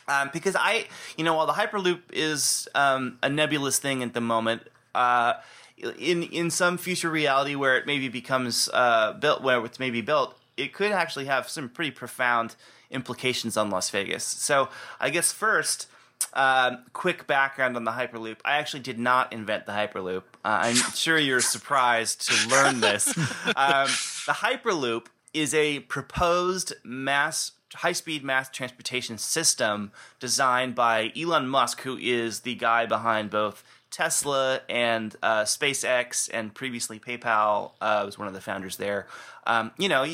Um, because I, you know, while the Hyperloop is um, a nebulous thing at the moment, uh, in in some future reality where it maybe becomes uh, built, where it's maybe built, it could actually have some pretty profound implications on Las Vegas. So I guess first, uh, quick background on the Hyperloop. I actually did not invent the Hyperloop. Uh, I'm sure you're surprised to learn this. Um, the Hyperloop is a proposed mass high-speed mass transportation system designed by Elon Musk, who is the guy behind both Tesla and uh, SpaceX, and previously PayPal uh, was one of the founders there. Um, you know,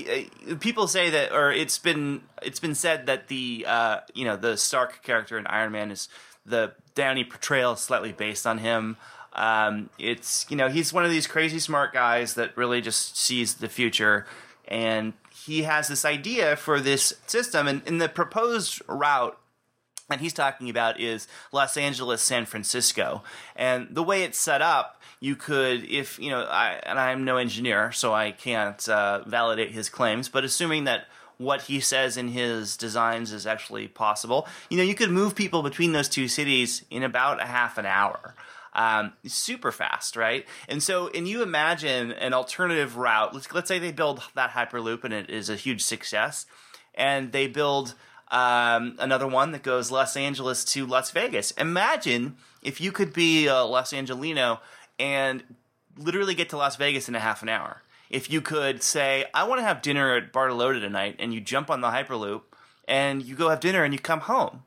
people say that, or it's been it's been said that the uh, you know the Stark character in Iron Man is the Downey portrayal is slightly based on him. Um, it's you know he's one of these crazy smart guys that really just sees the future, and he has this idea for this system, and in the proposed route and he's talking about is Los Angeles, San Francisco, and the way it's set up, you could, if you know, I, and I'm no engineer, so I can't uh, validate his claims, but assuming that what he says in his designs is actually possible, you know, you could move people between those two cities in about a half an hour. Um, super fast, right? And so, and you imagine an alternative route. Let's let's say they build that hyperloop and it is a huge success, and they build um, another one that goes Los Angeles to Las Vegas. Imagine if you could be a Los Angelino and literally get to Las Vegas in a half an hour. If you could say, I want to have dinner at Bartolotta tonight, and you jump on the Hyperloop and you go have dinner and you come home.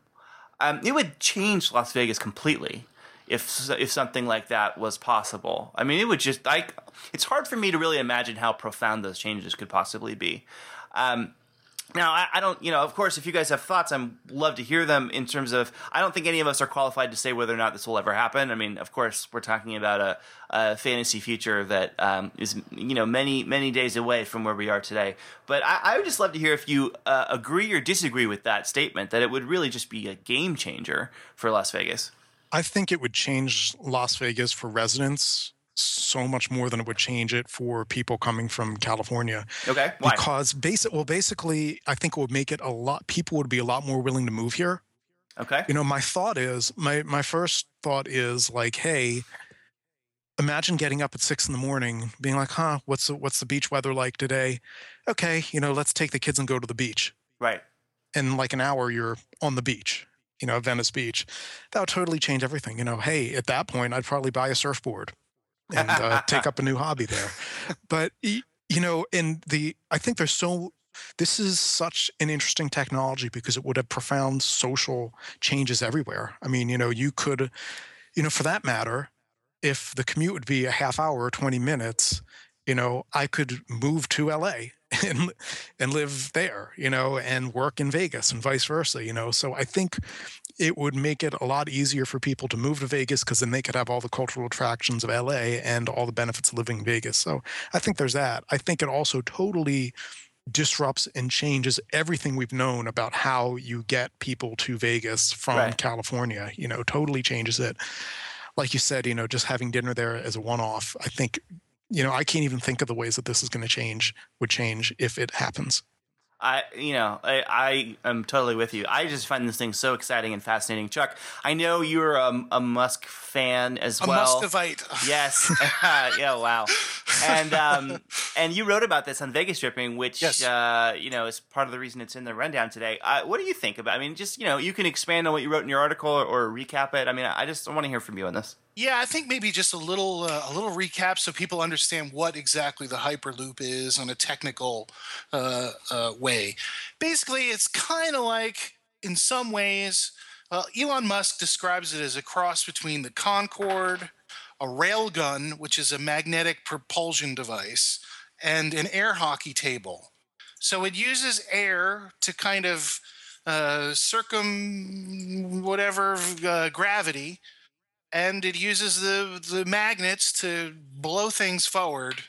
Um, it would change Las Vegas completely if if something like that was possible. I mean, it would just like it's hard for me to really imagine how profound those changes could possibly be. Um, now, I, I, don't, you know, of course, if you guys have thoughts, I'd love to hear them in terms of, I don't think any of us are qualified to say whether or not this will ever happen. I mean, of course, we're talking about a, a fantasy future that um, is, you know, many, many days away from where we are today. But I, I would just love to hear if you uh, agree or disagree with that statement, that it would really just be a game changer for Las Vegas. I think it would change Las Vegas for residents so much more than it would change it for people coming from California. Okay. Why? Because basic well basically I think it would make it a lot people would be a lot more willing to move here. Okay. You know, my thought is my my first thought is like, hey, imagine getting up at six in the morning, being like, huh, what's the what's the beach weather like today? Okay, you know, let's take the kids and go to the beach. Right. In like an hour you're on the beach you know, Venice Beach. That would totally change everything. You know, hey, at that point, I'd probably buy a surfboard and uh, take up a new hobby there. But you know, in the I think there's so this is such an interesting technology because it would have profound social changes everywhere. I mean, you know, you could, you know, for that matter, if the commute would be a half hour or 20 minutes, you know, I could move to LA and and live there, you know, and work in Vegas and vice versa, you know. So I think it would make it a lot easier for people to move to Vegas because then they could have all the cultural attractions of LA and all the benefits of living in Vegas. So I think there's that. I think it also totally disrupts and changes everything we've known about how you get people to Vegas from right. California. You know, totally changes it. Like you said, you know, just having dinner there as a one off, I think you know, I can't even think of the ways that this is going to change would change if it happens. I, you know, I, I am totally with you. I just find this thing so exciting and fascinating. Chuck, I know you're a, a Musk fan as well. a well. Muscovite. Yes. yeah. Wow. And um, and you wrote about this on VegasTripping, which yes. uh, you know is part of the reason it's in the rundown today. Uh, what do you think about? I mean, just you know, you can expand on what you wrote in your article or, or recap it. I mean, I just want to hear from you on this. Yeah, I think maybe just a little uh, a little recap so people understand what exactly the Hyperloop is on a technical uh, uh, way. Basically, it's kind of like in some ways. Elon Musk describes it as a cross between the Concorde, a railgun, which is a magnetic propulsion device, and an air hockey table. So it uses air to kind of uh, circum whatever uh, gravity and it uses the the magnets to blow things forward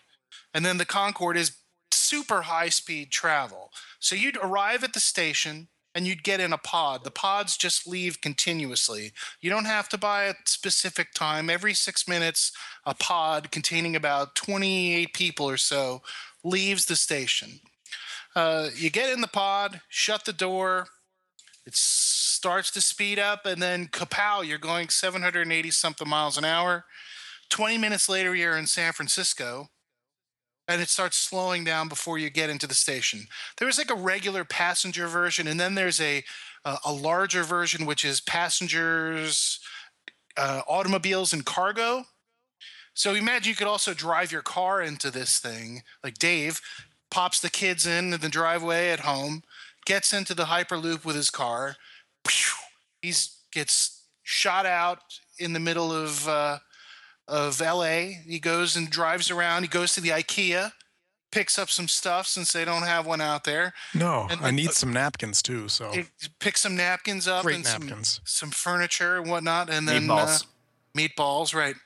and then the concorde is super high speed travel. So you'd arrive at the station and you'd get in a pod. The pods just leave continuously. You don't have to buy a specific time. Every six minutes, a pod containing about 28 people or so leaves the station. Uh, you get in the pod, shut the door, it starts to speed up, and then kapow, you're going 780 something miles an hour. 20 minutes later, you're in San Francisco and it starts slowing down before you get into the station. There's like a regular passenger version, and then there's a uh, a larger version which is passengers, uh, automobiles, and cargo. So imagine you could also drive your car into this thing, like Dave pops the kids in the driveway at home, gets into the hyperloop with his car, he gets shot out in the middle of. Uh, of LA. He goes and drives around. He goes to the IKEA, picks up some stuff since they don't have one out there. No, And- I need some napkins too. So He picks some napkins up Great and napkins. Some, some furniture and whatnot, and then Meatballs. Uh, meatballs, right?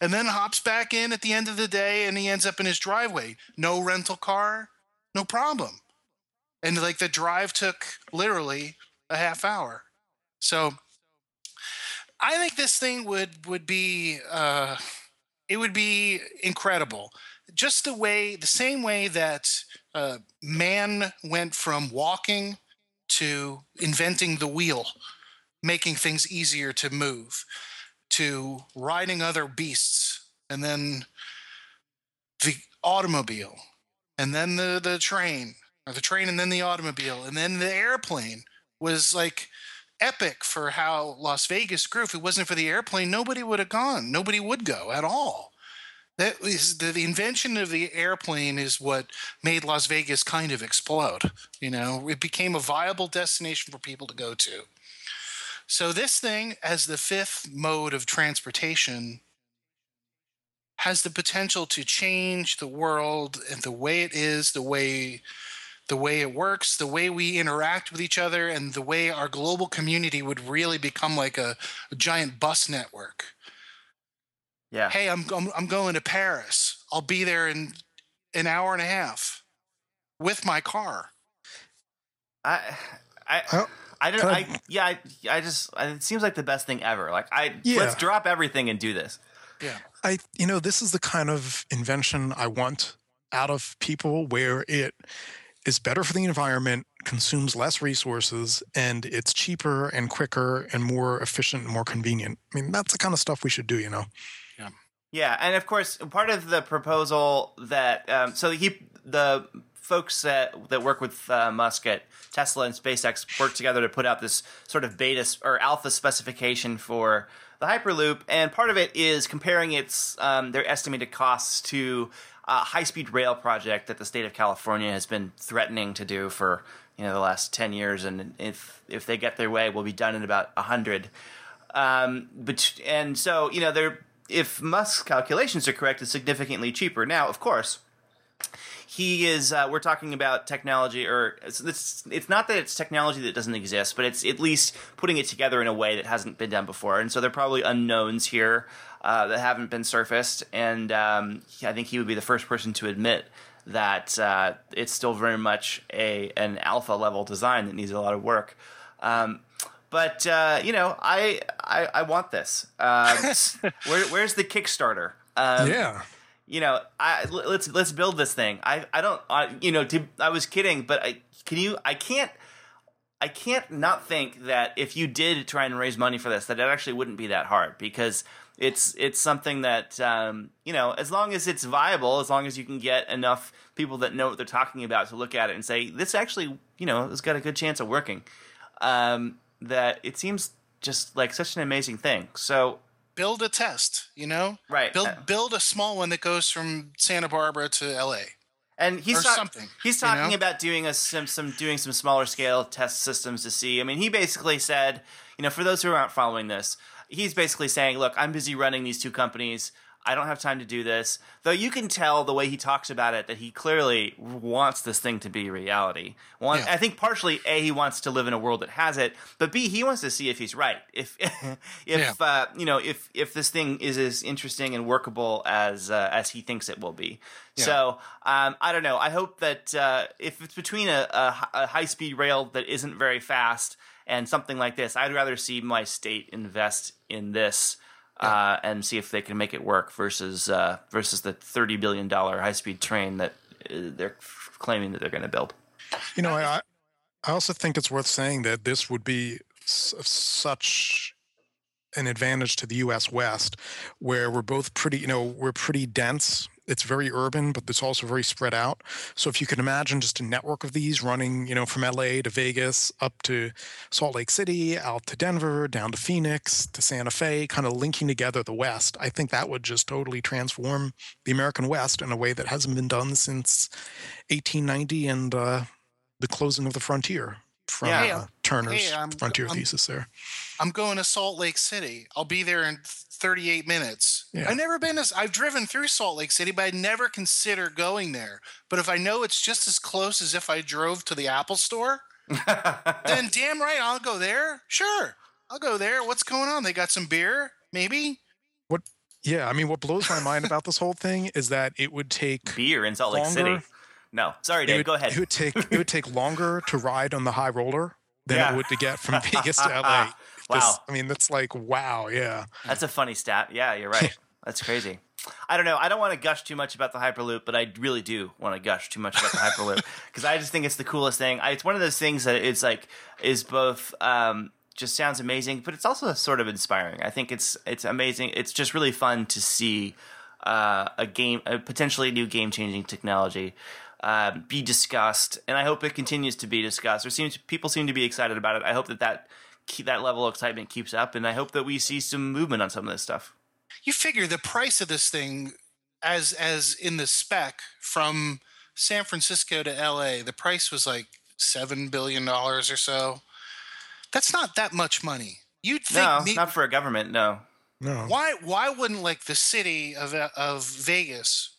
And then hops back in at the end of the day, and he ends up in his driveway. No rental car, no problem. And like the drive took literally a half hour. So I think this thing would would be uh, it would be incredible. Just the way, the same way that uh, man went from walking to inventing the wheel, making things easier to move, to riding other beasts, and then the automobile, and then the the train, or the train, and then the automobile, and then the airplane was like epic for how Las Vegas grew. If it wasn't for the airplane, nobody would have gone. Nobody would go at all. That is the, the invention of the airplane is what made Las Vegas kind of explode. You know, it became a viable destination for people to go to. So this thing, as the fifth mode of transportation, has the potential to change the world and the way it is, the way the way it works, the way we interact with each other, and the way our global community would really become like a, a giant bus network. Yeah. Hey, I'm, I'm I'm going to Paris. I'll be there in an hour and a half with my car. I, I, Oh, I don't. I- I, yeah. I, I just. It seems like the best thing ever. Like I. Yeah. Let's drop everything and do this. Yeah. I, you know, this is the kind of invention I want out of people where it is better for the environment, consumes less resources, and it's cheaper and quicker and more efficient and more convenient. I mean, that's the kind of stuff we should do, you know? Yeah, Yeah. and of course, part of the proposal that um, so he the folks that that work with uh, Musk at Tesla and SpaceX work together to put out this sort of beta or alpha specification for the Hyperloop, and part of it is comparing its um, their estimated costs to a high-speed rail project that the state of California has been threatening to do for you know the last ten years, and if if they get their way, will be done in about hundred. Um, but and so you know they're if Musk's calculations are correct, it's significantly cheaper. Now, of course, he is. Uh, we're talking about technology, or it's, it's it's not that it's technology that doesn't exist, but it's at least putting it together in a way that hasn't been done before. And so there are probably unknowns here uh, that haven't been surfaced. And um, I think he would be the first person to admit that uh, it's still very much a an alpha level design that needs a lot of work. Um, but uh, you know, I I, I want this. Uh, where, where's the Kickstarter? Um, yeah. you know, I let's let's build this thing. I I don't I, you know to, I was kidding, but I can you I can't I can't not think that if you did try and raise money for this, that it actually wouldn't be that hard because it's it's something that um, you know as long as it's viable, as long as you can get enough people that know what they're talking about to look at it and say this actually you know has got a good chance of working. Um, that it seems just like such an amazing thing. So Build a test, you know? Right. Build Uh, build a small one that goes from Santa Barbara to LA. and he's talk- something, He's you talking know? about doing a some some doing some smaller scale test systems to see. I mean, he basically said, you know, for those who aren't following this, he's basically saying, look, I'm busy running these two companies. I don't have time to do this. Though you can tell the way he talks about it that he clearly wants this thing to be reality. One, Yeah. I think partially a he wants to live in a world that has it, but b he wants to see if he's right. If if uh, you know if if this thing is as interesting and workable as uh, as he thinks it will be. So um, I don't know. I hope that uh, if it's between a, a, a high speed rail that isn't very fast and something like this, I'd rather see my state invest in this uh, and see if they can make it work versus uh, versus the thirty billion dollar high speed train that uh, they're claiming that they're going to build. You know, I I also think it's worth saying that this would be s- such an advantage to the U.S. West, where we're both pretty, you know, we're pretty dense. It's very urban, but it's also very spread out. So if you can imagine just a network of these running, you know, from LA to Vegas, up to Salt Lake City, out to Denver, down to Phoenix, to Santa Fe, kind of linking together the West, I think that would just totally transform the American West in a way that hasn't been done since 1890 and uh, the closing of the frontier from Yeah. Uh, Turner's hey, frontier I'm- thesis there. I'm going to Salt Lake City. I'll be there in 38 minutes. Yeah. I've never been to, I've driven through Salt Lake City, but I never consider going there. But if I know it's just as close as if I drove to the Apple store, then damn right I'll go there. Sure. I'll go there. What's going on? They got some beer? Maybe? What? Yeah, I mean, what blows my mind about this whole thing is that it would take Beer in Salt Lake Longer. City. No, sorry, it Dave. would, Go ahead. It would take it would take longer to ride on the high roller than Yeah. it would to get from Vegas to LA. Wow. Just- I mean, that's like wow, yeah. That's a funny stat. Yeah, you're right. That's crazy. I don't know. I don't want to gush too much about the Hyperloop, but I really do want to gush too much about the Hyperloop because I just think it's the coolest thing. I, it's one of those things that it's like is both um, just sounds amazing, but it's also sort of inspiring. I think it's it's amazing. It's just really fun to see uh, a game, a potentially new game changing technology. Uh, be discussed, and I hope it continues to be discussed. There seems people seem to be excited about it. I hope that that that level of excitement keeps up, and I hope that we see some movement on some of this stuff. You figure the price of this thing as as in the spec from San Francisco to LA, the price was like 7 billion dollars or so. That's not that much money. You'd think No, me- not for a government. No. No. why why wouldn't like the city of of Vegas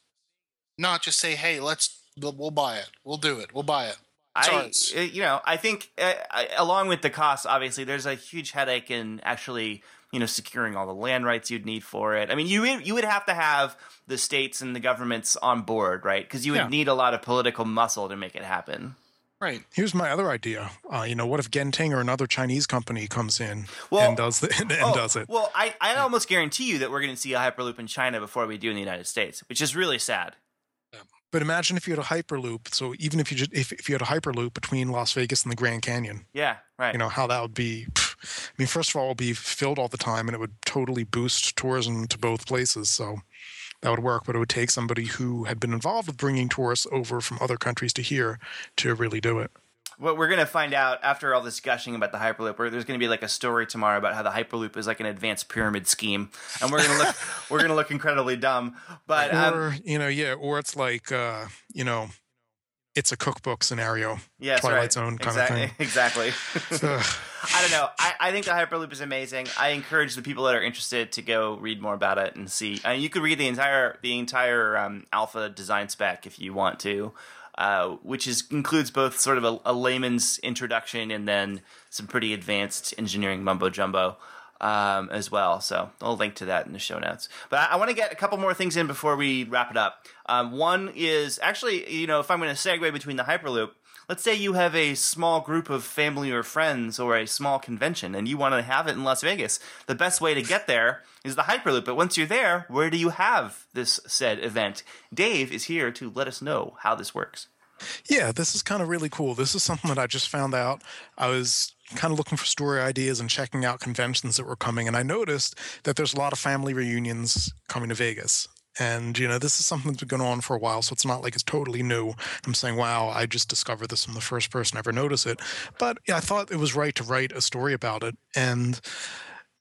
not just say, "Hey, let's we'll we'll buy it. We'll do it. We'll buy it." It's I, uh, you know, I think uh, along with the costs, obviously, there's a huge headache in actually, you know, securing all the land rights you'd need for it. I mean, you would- you would have to have the states and the governments on board, right? Because you would Yeah. need a lot of political muscle to make it happen. Right. Here's my other idea. Uh, you know, what if Genting or another Chinese company comes in Well- and does the, and, Oh, does it? Well, I, I almost guarantee you that we're going to see a hyperloop in China before we do in the United States, which is really sad. But imagine if you had a hyperloop. So even if you just if, if you had a hyperloop between Las Vegas and the Grand Canyon, Yeah, right. you know how that would be. pff, I mean, first of all, it would be filled all the time, and it would totally boost tourism to both places. So that would work. But it would take somebody who had been involved with bringing tourists over from other countries to here to really do it. What we're gonna find out after all this gushing about the hyperloop, there's gonna be like a story tomorrow about how the hyperloop is like an advanced pyramid scheme, and we're gonna look we're gonna look incredibly dumb. But um, you know, yeah, or it's like uh, you know, it's a cookbook scenario. yes, Twilight right. Zone kind exactly, of thing. exactly. Ugh. I don't know. I, I think the hyperloop is amazing. I encourage the people that are interested to go read more about it and see. I mean, you could read the entire the entire um, alpha design spec if you want to, uh, which is includes both sort of a, a layman's introduction and then some pretty advanced engineering mumbo jumbo. Um, as well, so I'll link to that in the show notes. But I, I want to get a couple more things in before we wrap it up. Um, one is actually, you know, if I'm going to segue between the Hyperloop, let's say you have a small group of family or friends or a small convention and you want to have it in Las Vegas. The best way to get there is the Hyperloop. But once you're there, where do you have this said event? Dave is here to let us know how this works. Yeah, this is kind of really cool. This is something that I just found out. I was kind of looking for story ideas and checking out conventions that were coming, and I noticed that there's a lot of family reunions coming to Vegas. And you know, this is something that's been going on for a while, so it's not like it's totally new. I'm saying, "Wow, I just discovered this. I'm the first person to ever notice it." But yeah, I thought it was right to write a story about it, and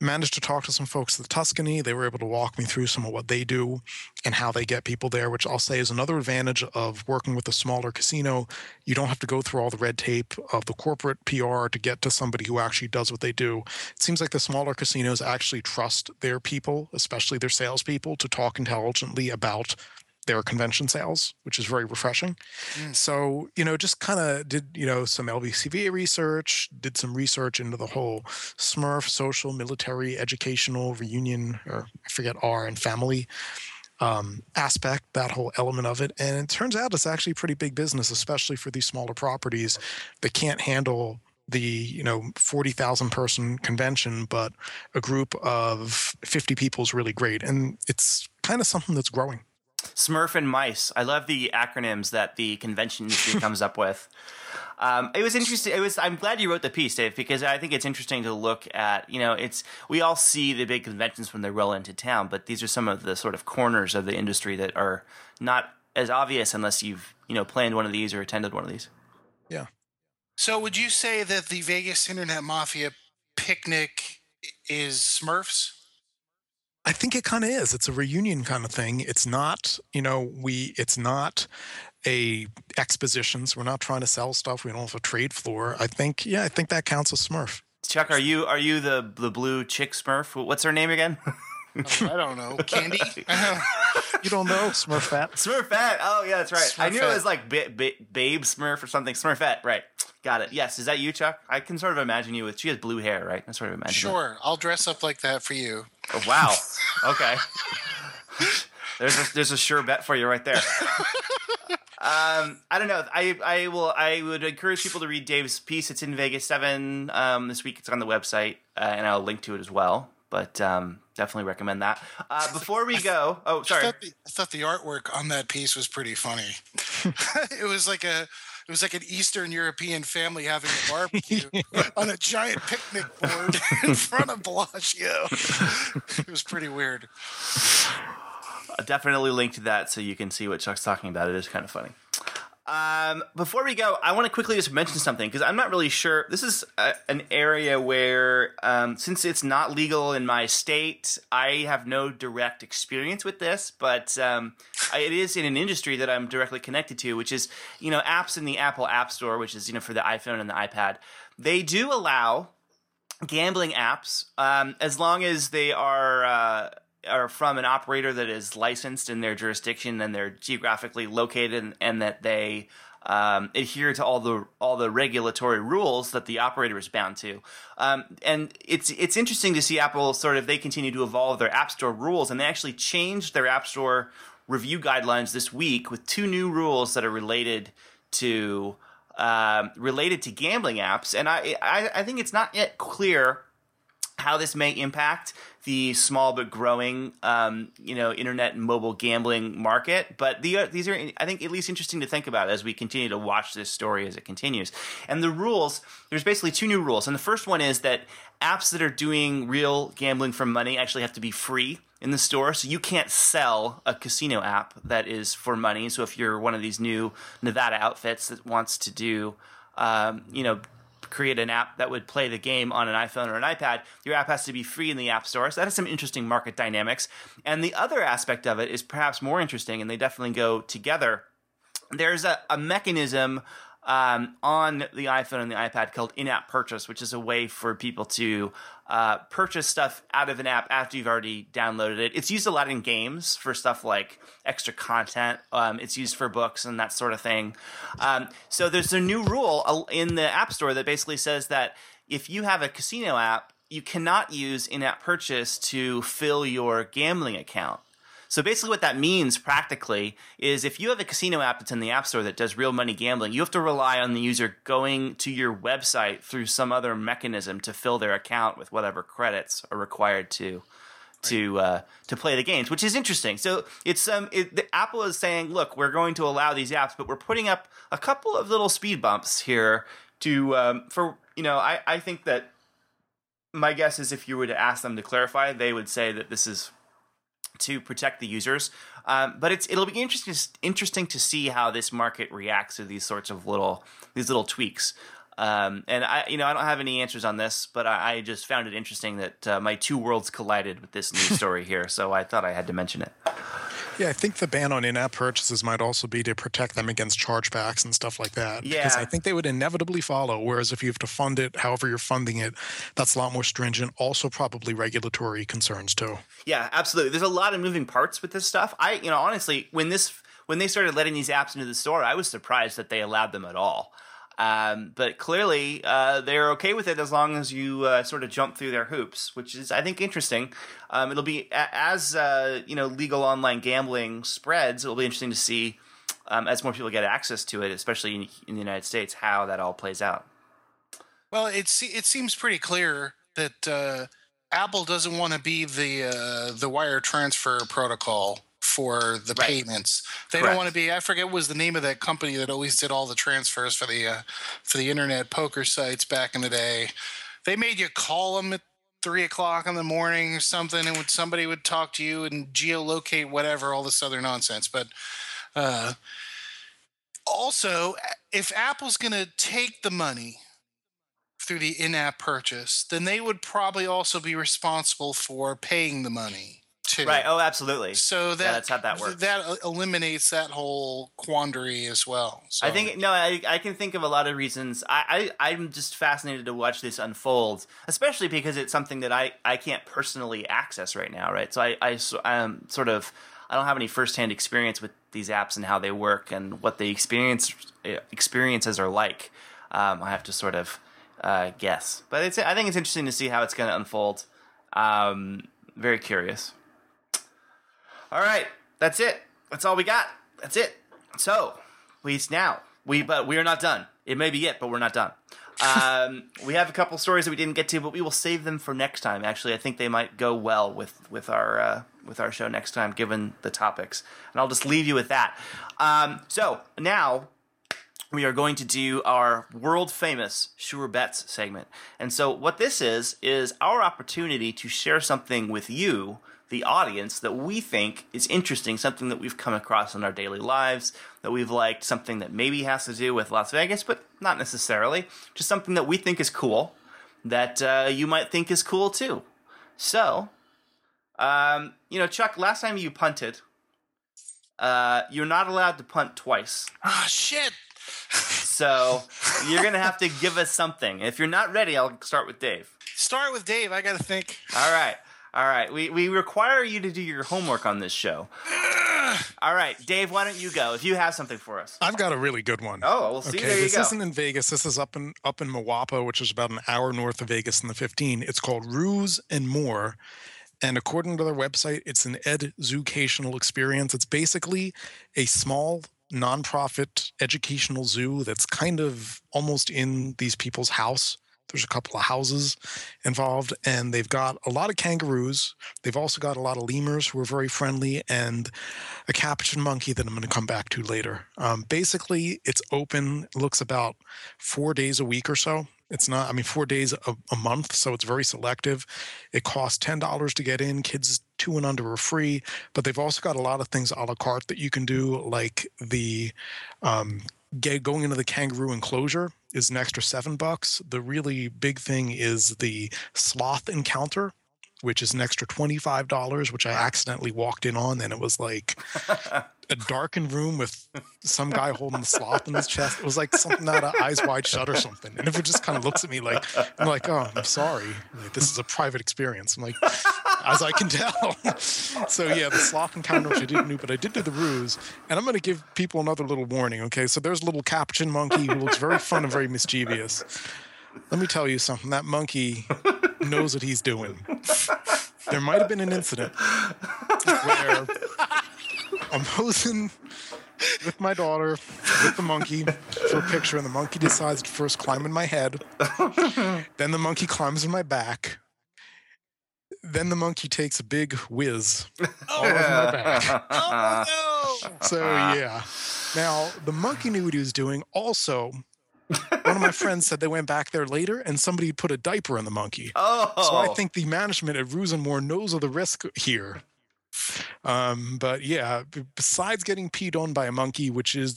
managed to talk to some folks at Tuscany. They were able to walk me through some of what they do and how they get people there, which I'll say is another advantage of working with a smaller casino. You don't have to go through all the red tape of the corporate PR to get to somebody who actually does what they do. It seems like the smaller casinos actually trust their people, especially their salespeople, to talk intelligently about their convention sales, which is very refreshing. Mm. So, you know, just kind of did, you know, some LVCVA research, did some research into the whole SMERF social, military, educational, reunion, or I forget R and family um, aspect, that whole element of it. And it turns out it's actually pretty big business, especially for these smaller properties that can't handle the you know 40,000 person convention but a group of 50 people is really great and it's kind of something that's growing SMERF and MICE. I love the acronyms that the convention industry comes up with. Um, it was interesting. It was. I'm glad you wrote the piece, Dave, because I think it's interesting to look at. You know, it's we all see the big conventions when they roll into town, but these are some of the sort of corners of the industry that are not as obvious unless you've you know planned one of these or attended one of these. Yeah. So, would you say that the Vegas Internet Mafia picnic is SMERFs? I think it kind of is. It's a reunion kind of thing. It's not, you know, we. It's not a expositions. We're not trying to sell stuff. We don't have a trade floor. I think, yeah, I think that counts as SMERF. Chuck, are you are you the the blue chick Smurf? What's her name again? oh, I don't know. Candy. you don't know Smurfette? Smurfette. Oh yeah, that's right. Smurfette. I knew it was like ba- ba- Babe Smurf or something. Smurfette. Right. Got it. Yes. Is that you, Chuck? I can sort of imagine you with. She has blue hair, right? I sort of imagine. Sure. That. I'll dress up like that for you. Oh, wow. Okay. there's a, there's a sure bet for you right there. um, I don't know. I I will. I would encourage people to read Dave's piece. It's in Vegas Seven um, this week. It's on the website, uh, and I'll link to it as well. But um, definitely recommend that. Uh, before we go, oh sorry, I thought, the, I thought the artwork on that piece was pretty funny. it was like a it was like an Eastern European family having a barbecue on a giant picnic board in front of Bellagio. it was pretty weird. I'll definitely link to that so you can see what Chuck's talking about. It is kind of funny. Um, before we go, I want to quickly just mention something because I'm not really sure. This is a, an area where, um, since it's not legal in my state, I have no direct experience with this, but um, I, it is in an industry that I'm directly connected to, which is, you know, apps in the Apple App Store, which is, you know, for the iPhone and the iPad. They do allow gambling apps um, as long as they are. Uh, are from an operator that is licensed in their jurisdiction and they're geographically located and, and that they um, adhere to all the all the regulatory rules that the operator is bound to. Um, and it's it's interesting to see Apple sort of they continue to evolve their App Store rules, and they actually changed their App Store review guidelines this week with two new rules that are related to um, related to gambling apps. And I, I I think it's not yet clear how this may impact the small but growing, um, you know, internet and mobile gambling market. But the, uh, these are, I think, at least interesting to think about as we continue to watch this story as it continues. And the rules, there's basically two new rules. And the first one is that apps that are doing real gambling for money actually have to be free in the store. So you can't sell a casino app that is for money. So if you're one of these new Nevada outfits that wants to do, um, you know, create an app that would play the game on an iPhone or an iPad, your app has to be free in the App Store. So that has some interesting market dynamics. And the other aspect of it is perhaps more interesting, and they definitely go together. There's a, a mechanism um, on the iPhone and the iPad called in-app purchase, which is a way for people to uh, purchase stuff out of an app after you've already downloaded it. It's used a lot in games for stuff like extra content. Um, it's used for books and that sort of thing. Um, so there's a new rule in the App Store that basically says that if you have a casino app, you cannot use in-app purchase to fill your gambling account. So basically, what that means practically is if you have a casino app that's in the App Store that does real money gambling, you have to rely on the user going to your website through some other mechanism to fill their account with whatever credits are required to to uh, to play the games, which is interesting. So it's um, it, the, Apple is saying, look, we're going to allow these apps, but we're putting up a couple of little speed bumps here to um, for you know I I think that my guess is if you were to ask them to clarify, they would say that this is to protect the users. Um, but it's it'll be interesting interesting to see how this market reacts to these sorts of little these little tweaks. Um, and I, you know, I don't have any answers on this, but I, I just found it interesting that uh, my two worlds collided with this news story here. So I thought I had to mention it. Yeah, I think the ban on in-app purchases might also be to protect them against chargebacks and stuff like that. Yeah. Because I think they would inevitably follow. Whereas if you have to fund it, however you're funding it, that's a lot more stringent. Also, probably regulatory concerns too. Yeah, absolutely. There's a lot of moving parts with this stuff. I, you know, honestly, when this when they started letting these apps into the store, I was surprised that they allowed them at all. Um, but clearly, uh, they're okay with it as long as you uh, sort of jump through their hoops, which is, I think, interesting. Um, it'll be as uh, you know, legal online gambling spreads. It'll be interesting to see um, as more people get access to it, especially in, in the United States, how that all plays out. Well, it it seems pretty clear that uh, Apple doesn't want to be the uh, the wire transfer protocol for the Right. payments. They Correct. don't want to be. I forget what was the name of that company that always did all the transfers for the uh, for the internet poker sites back in the day. They made you call them at three o'clock in the morning or something, and would somebody would talk to you and geolocate whatever all this other nonsense. But uh, also, if Apple's going to take the money through the in-app purchase, then they would probably also be responsible for paying the money too. Right? Oh, absolutely. So that that's how that works. That eliminates that whole quandary as well. So, I think no, I, I can think of a lot of reasons. I, I I'm just fascinated to watch this unfold, especially because it's something that I I can't personally access right now, right? So I I'm sort of I don't have any firsthand experience with these apps and how they work and what the experience eh, experiences are like. Um, I have to sort of uh, guess, but it's I think it's interesting to see how it's going to unfold. Um, very curious. All right, that's it. That's all we got. That's it. So, we now we but we are not done. It may be it, but we're not done. Um, we have a couple stories that we didn't get to, but we will save them for next time. Actually, I think they might go well with with our uh, with our show next time, given the topics. And I'll just leave you with that. Um, so now we are going to do our world famous Sure Bets segment. And so, what this is, is our opportunity to share something with you, the audience, that we think is interesting, something that we've come across in our daily lives, that we've liked, something that maybe has to do with Las Vegas, but not necessarily. Just something that we think is cool, that uh, you might think is cool too. So, um, you know, Chuck, last time you punted, uh, you're not allowed to punt twice. ah shit. So you're gonna have to give us something. If you're not ready, I'll start with Dave. Start with Dave. I got to think. All right, all right. We we require you to do your homework on this show. All right, Dave. Why don't you go if you have something for us? I've got a really good one. Oh, we'll see. Okay, there you this go. isn't in Vegas. This is up in up in Moapa, which is about an hour north of Vegas in the 15. It's called Ruse and More. And according to their website, it's an educational experience. It's basically a small nonprofit educational zoo that's kind of almost in these people's house. There's a couple of houses involved, and they've got a lot of kangaroos. They've also got a lot of lemurs who are very friendly, and a capuchin monkey that I'm going to come back to later. Um, basically, it's open. Looks about four days a week or so. It's not, I mean, four days a, a month, so it's very selective. It costs ten dollars to get in. Kids two and under are free, but they've also got a lot of things a la carte that you can do, like the um, get, going into the kangaroo enclosure is an extra seven bucks. The really big thing is the sloth encounter, which is an extra $25, which I accidentally walked in on. And it was like a darkened room with some guy holding the sloth in his chest. It was like something out of Eyes Wide Shut or something. And if it just kind of looks at me like, I'm like, oh, I'm sorry. Like, this is a private experience. I'm like, as I can tell. so yeah, the sloth encounter, which I didn't do, but I did do the roos. And I'm going to give people another little warning. Okay, so there's a little capuchin monkey who looks very fun and very mischievous. Let me tell you something. That monkey knows what he's doing. There might have been an incident where I'm posing with my daughter with the monkey for a picture, and the monkey decides to first climb in my head. then the monkey climbs in my back. Then the monkey takes a big whiz all over my back. Oh no! So yeah. Now the monkey knew what he was doing. Also, one of my friends said they went back there later and somebody put a diaper on the monkey. Oh, So I think the management at Roos-N-More knows of the risk here. Um, but yeah, besides getting peed on by a monkey, which is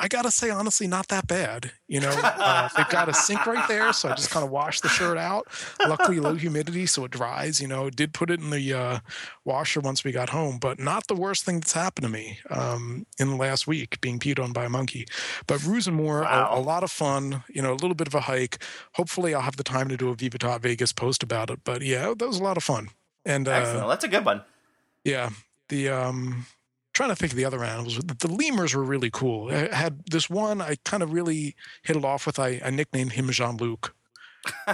I gotta say, honestly, not that bad. You know, uh, they've got a sink right there, so I just kind of wash the shirt out. Luckily, low humidity, so it dries. You know, did put it in the uh, washer once we got home, but not the worst thing that's happened to me um, in the last week, being peed on by a monkey. But Roos-N-More, Wow. a, a lot of fun. You know, a little bit of a hike. Hopefully, I'll have the time to do a Viva Tot Vegas post about it. But yeah, that was a lot of fun. And uh, Excellent. That's a good one. yeah, the um, trying to think of the other animals. The, the lemurs were really cool. I had this one I kind of really hit it off with. I, I nicknamed him Jean Luc,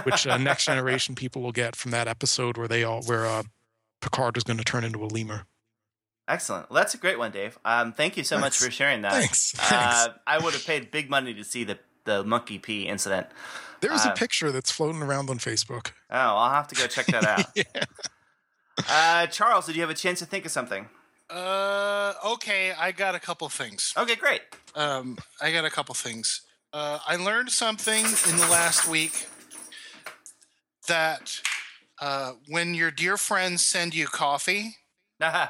which uh, next generation people will get from that episode where they all where uh, Picard is going to turn into a lemur. Excellent. Well, that's a great one, Dave. Um, thank you so much for sharing that. Thanks. Thanks. Uh, I would have paid big money to see the the monkey pee incident. There's uh, a picture that's floating around on Facebook. Oh, I'll have to go check that out. Yeah. uh, Charles, did you have a chance to think of something? Uh, okay, I got a couple things. Okay, great. Um, I got a couple things. Uh, I learned something in the last week that uh, when your dear friends send you coffee, Haha.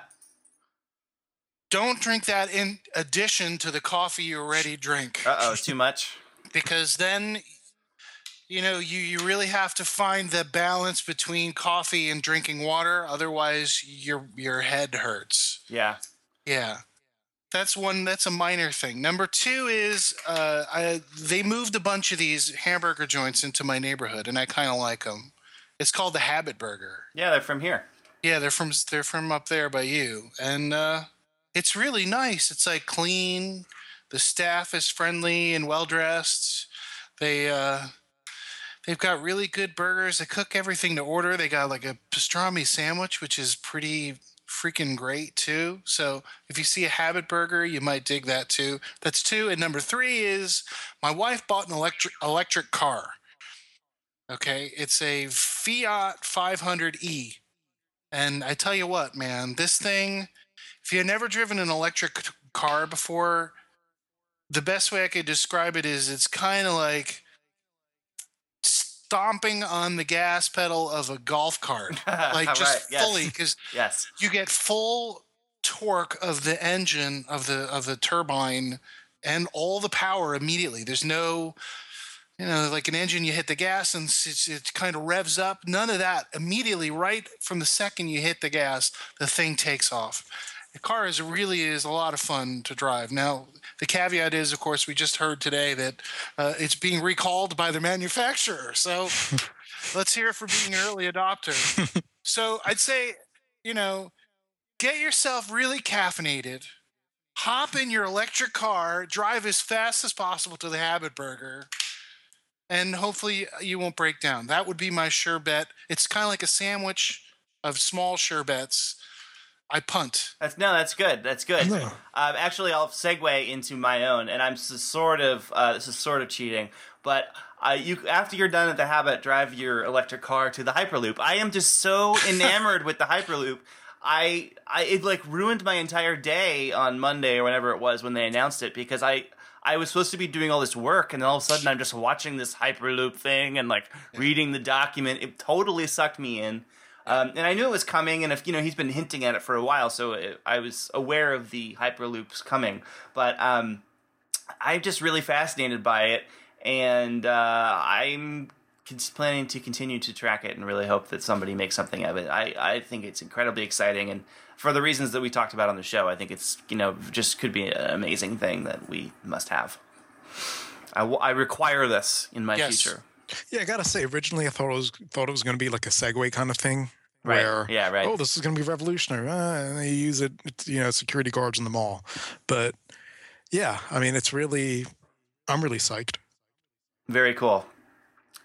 don't drink that in addition to the coffee you already drink. Uh oh, too much. because then you know you, you really have to find the balance between coffee and drinking water otherwise your your head hurts. Yeah. yeah. That's one that's a minor thing. Number two is uh, I, they moved a bunch of these hamburger joints into my neighborhood and i kind of like them it's called the habit burger. Yeah, they're from here. yeah they're from they're from up there by you. And uh, it's really nice. It's like clean. The staff is friendly and well dressed they uh they've got really good burgers. They cook everything to order. They got like a pastrami sandwich which is pretty freaking great too. So if you see a habit burger you might dig that too. That's two. And number three is my wife bought an electric electric car okay? It's a fiat 500e and I tell you what, man, this thing, if you've never driven an electric car before, the best way I could describe it is it's kind of like stomping on the gas pedal of a golf cart. Like just Right, yes. fully, because Yes. you get full torque of the engine of the of the turbine and all the power immediately. There's no you know, like an engine, you hit the gas and it's, it kind of revs up. None of that. Immediately, right from the second you hit the gas, the thing takes off. The car is really is a lot of fun to drive. Now, the caveat is, of course, we just heard today that uh, it's being recalled by the manufacturer. So let's hear it for being an early adopter. so I'd say, you know, get yourself really caffeinated. Hop in your electric car, drive as fast as possible to the Habit Burger, and hopefully uh, you won't break down. That would be my sure bet. It's kind of like a sandwich of small sure bets. I punt. That's no, that's good. That's good. Um, actually, I'll segue into my own, and I'm sort of uh, this is sort of cheating, but uh, you after you're done at the habit, drive your electric car to the Hyperloop. I am just so enamored with the Hyperloop. I, I it like ruined my entire day on Monday or whenever it was when they announced it because I I was supposed to be doing all this work and then all of a sudden I'm just watching this Hyperloop thing and like reading the document. It totally sucked me in. Um, and I knew it was coming, and if you know, he's been hinting at it for a while, so it, I was aware of the hyperloops coming. But um, I'm just really fascinated by it, and uh, I'm planning to continue to track it and really hope that somebody makes something of it. I, I think it's incredibly exciting, and for the reasons that we talked about on the show, I think it's you know just could be an amazing thing that we must have. I, w- I require this in my Yes. future. Yeah, I gotta say, originally I thought it was thought it was going to be like a Segway kind of thing, Right. where Yeah, right. oh, this is going to be revolutionary. Uh, and they use it, you know, security guards in the mall. But yeah, I mean, it's really, I'm really psyched. Very cool.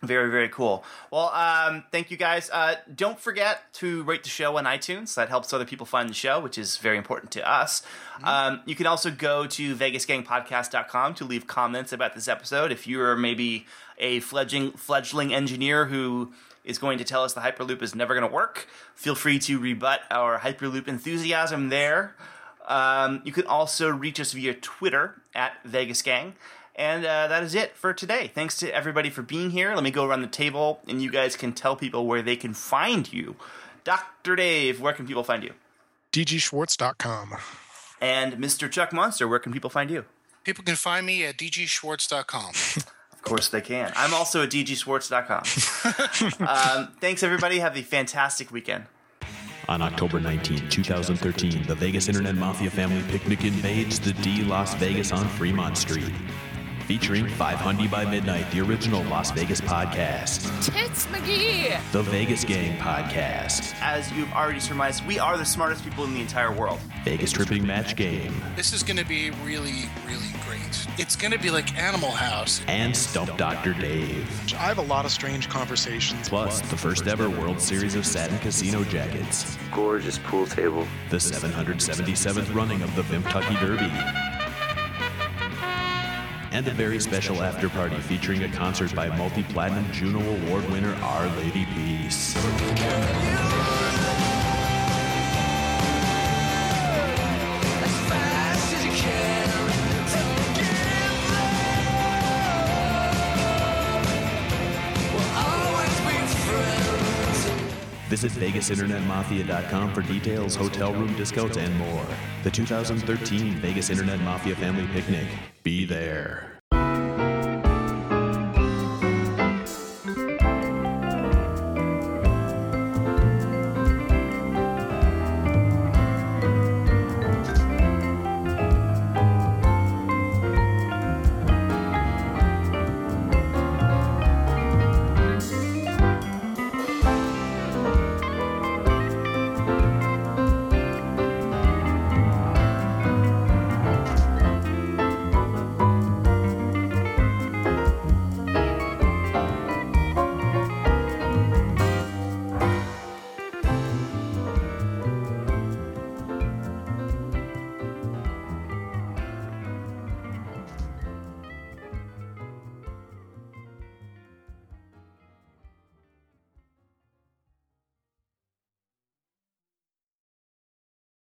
Very, very cool. Well, um, thank you guys. Uh, don't forget to rate the show on iTunes. That helps other people find the show, which is very important to us. Um, you can also go to vegasgangpodcast.com to leave comments about this episode. If you're maybe a fledgling, fledgling engineer who is going to tell us the Hyperloop is never going to work, feel free to rebut our Hyperloop enthusiasm there. Um, you can also reach us via Twitter at VegasGang. And uh, that is it for today. Thanks to everybody for being here. Let me go around the table and you guys can tell people where they can find you. Dr. Dave, where can people find you? DGSchwartz.com. And Mr. Chuck Monster, where can people find you? People can find me at dgschwartz.com. Of course they can. I'm also at dgsports.com. um, thanks, everybody. Have a fantastic weekend. On October 19, 2013, the Vegas Internet Mafia family picnic invades the D Las Vegas on Fremont Street. Featuring 500 by Midnight, the original Las Vegas podcast. Tits McGee! The Vegas Gang podcast. As you've already surmised, we are the smartest people in the entire world. Vegas Tripping Match Game. This is going to be really, really great. It's going to be like Animal House. And Stump Dr. Dave. I have a lot of strange conversations. Plus, the first ever World Series of Satin Casino Jackets. Gorgeous pool table. The 777th running of the Vimtucky Derby. And a very special after party featuring a concert by multi platinum Juno Award winner Our Lady Peace. Visit VegasInternetMafia.com for details, hotel room discounts, and more. The 2013 Vegas Internet Mafia Family Picnic. Be there.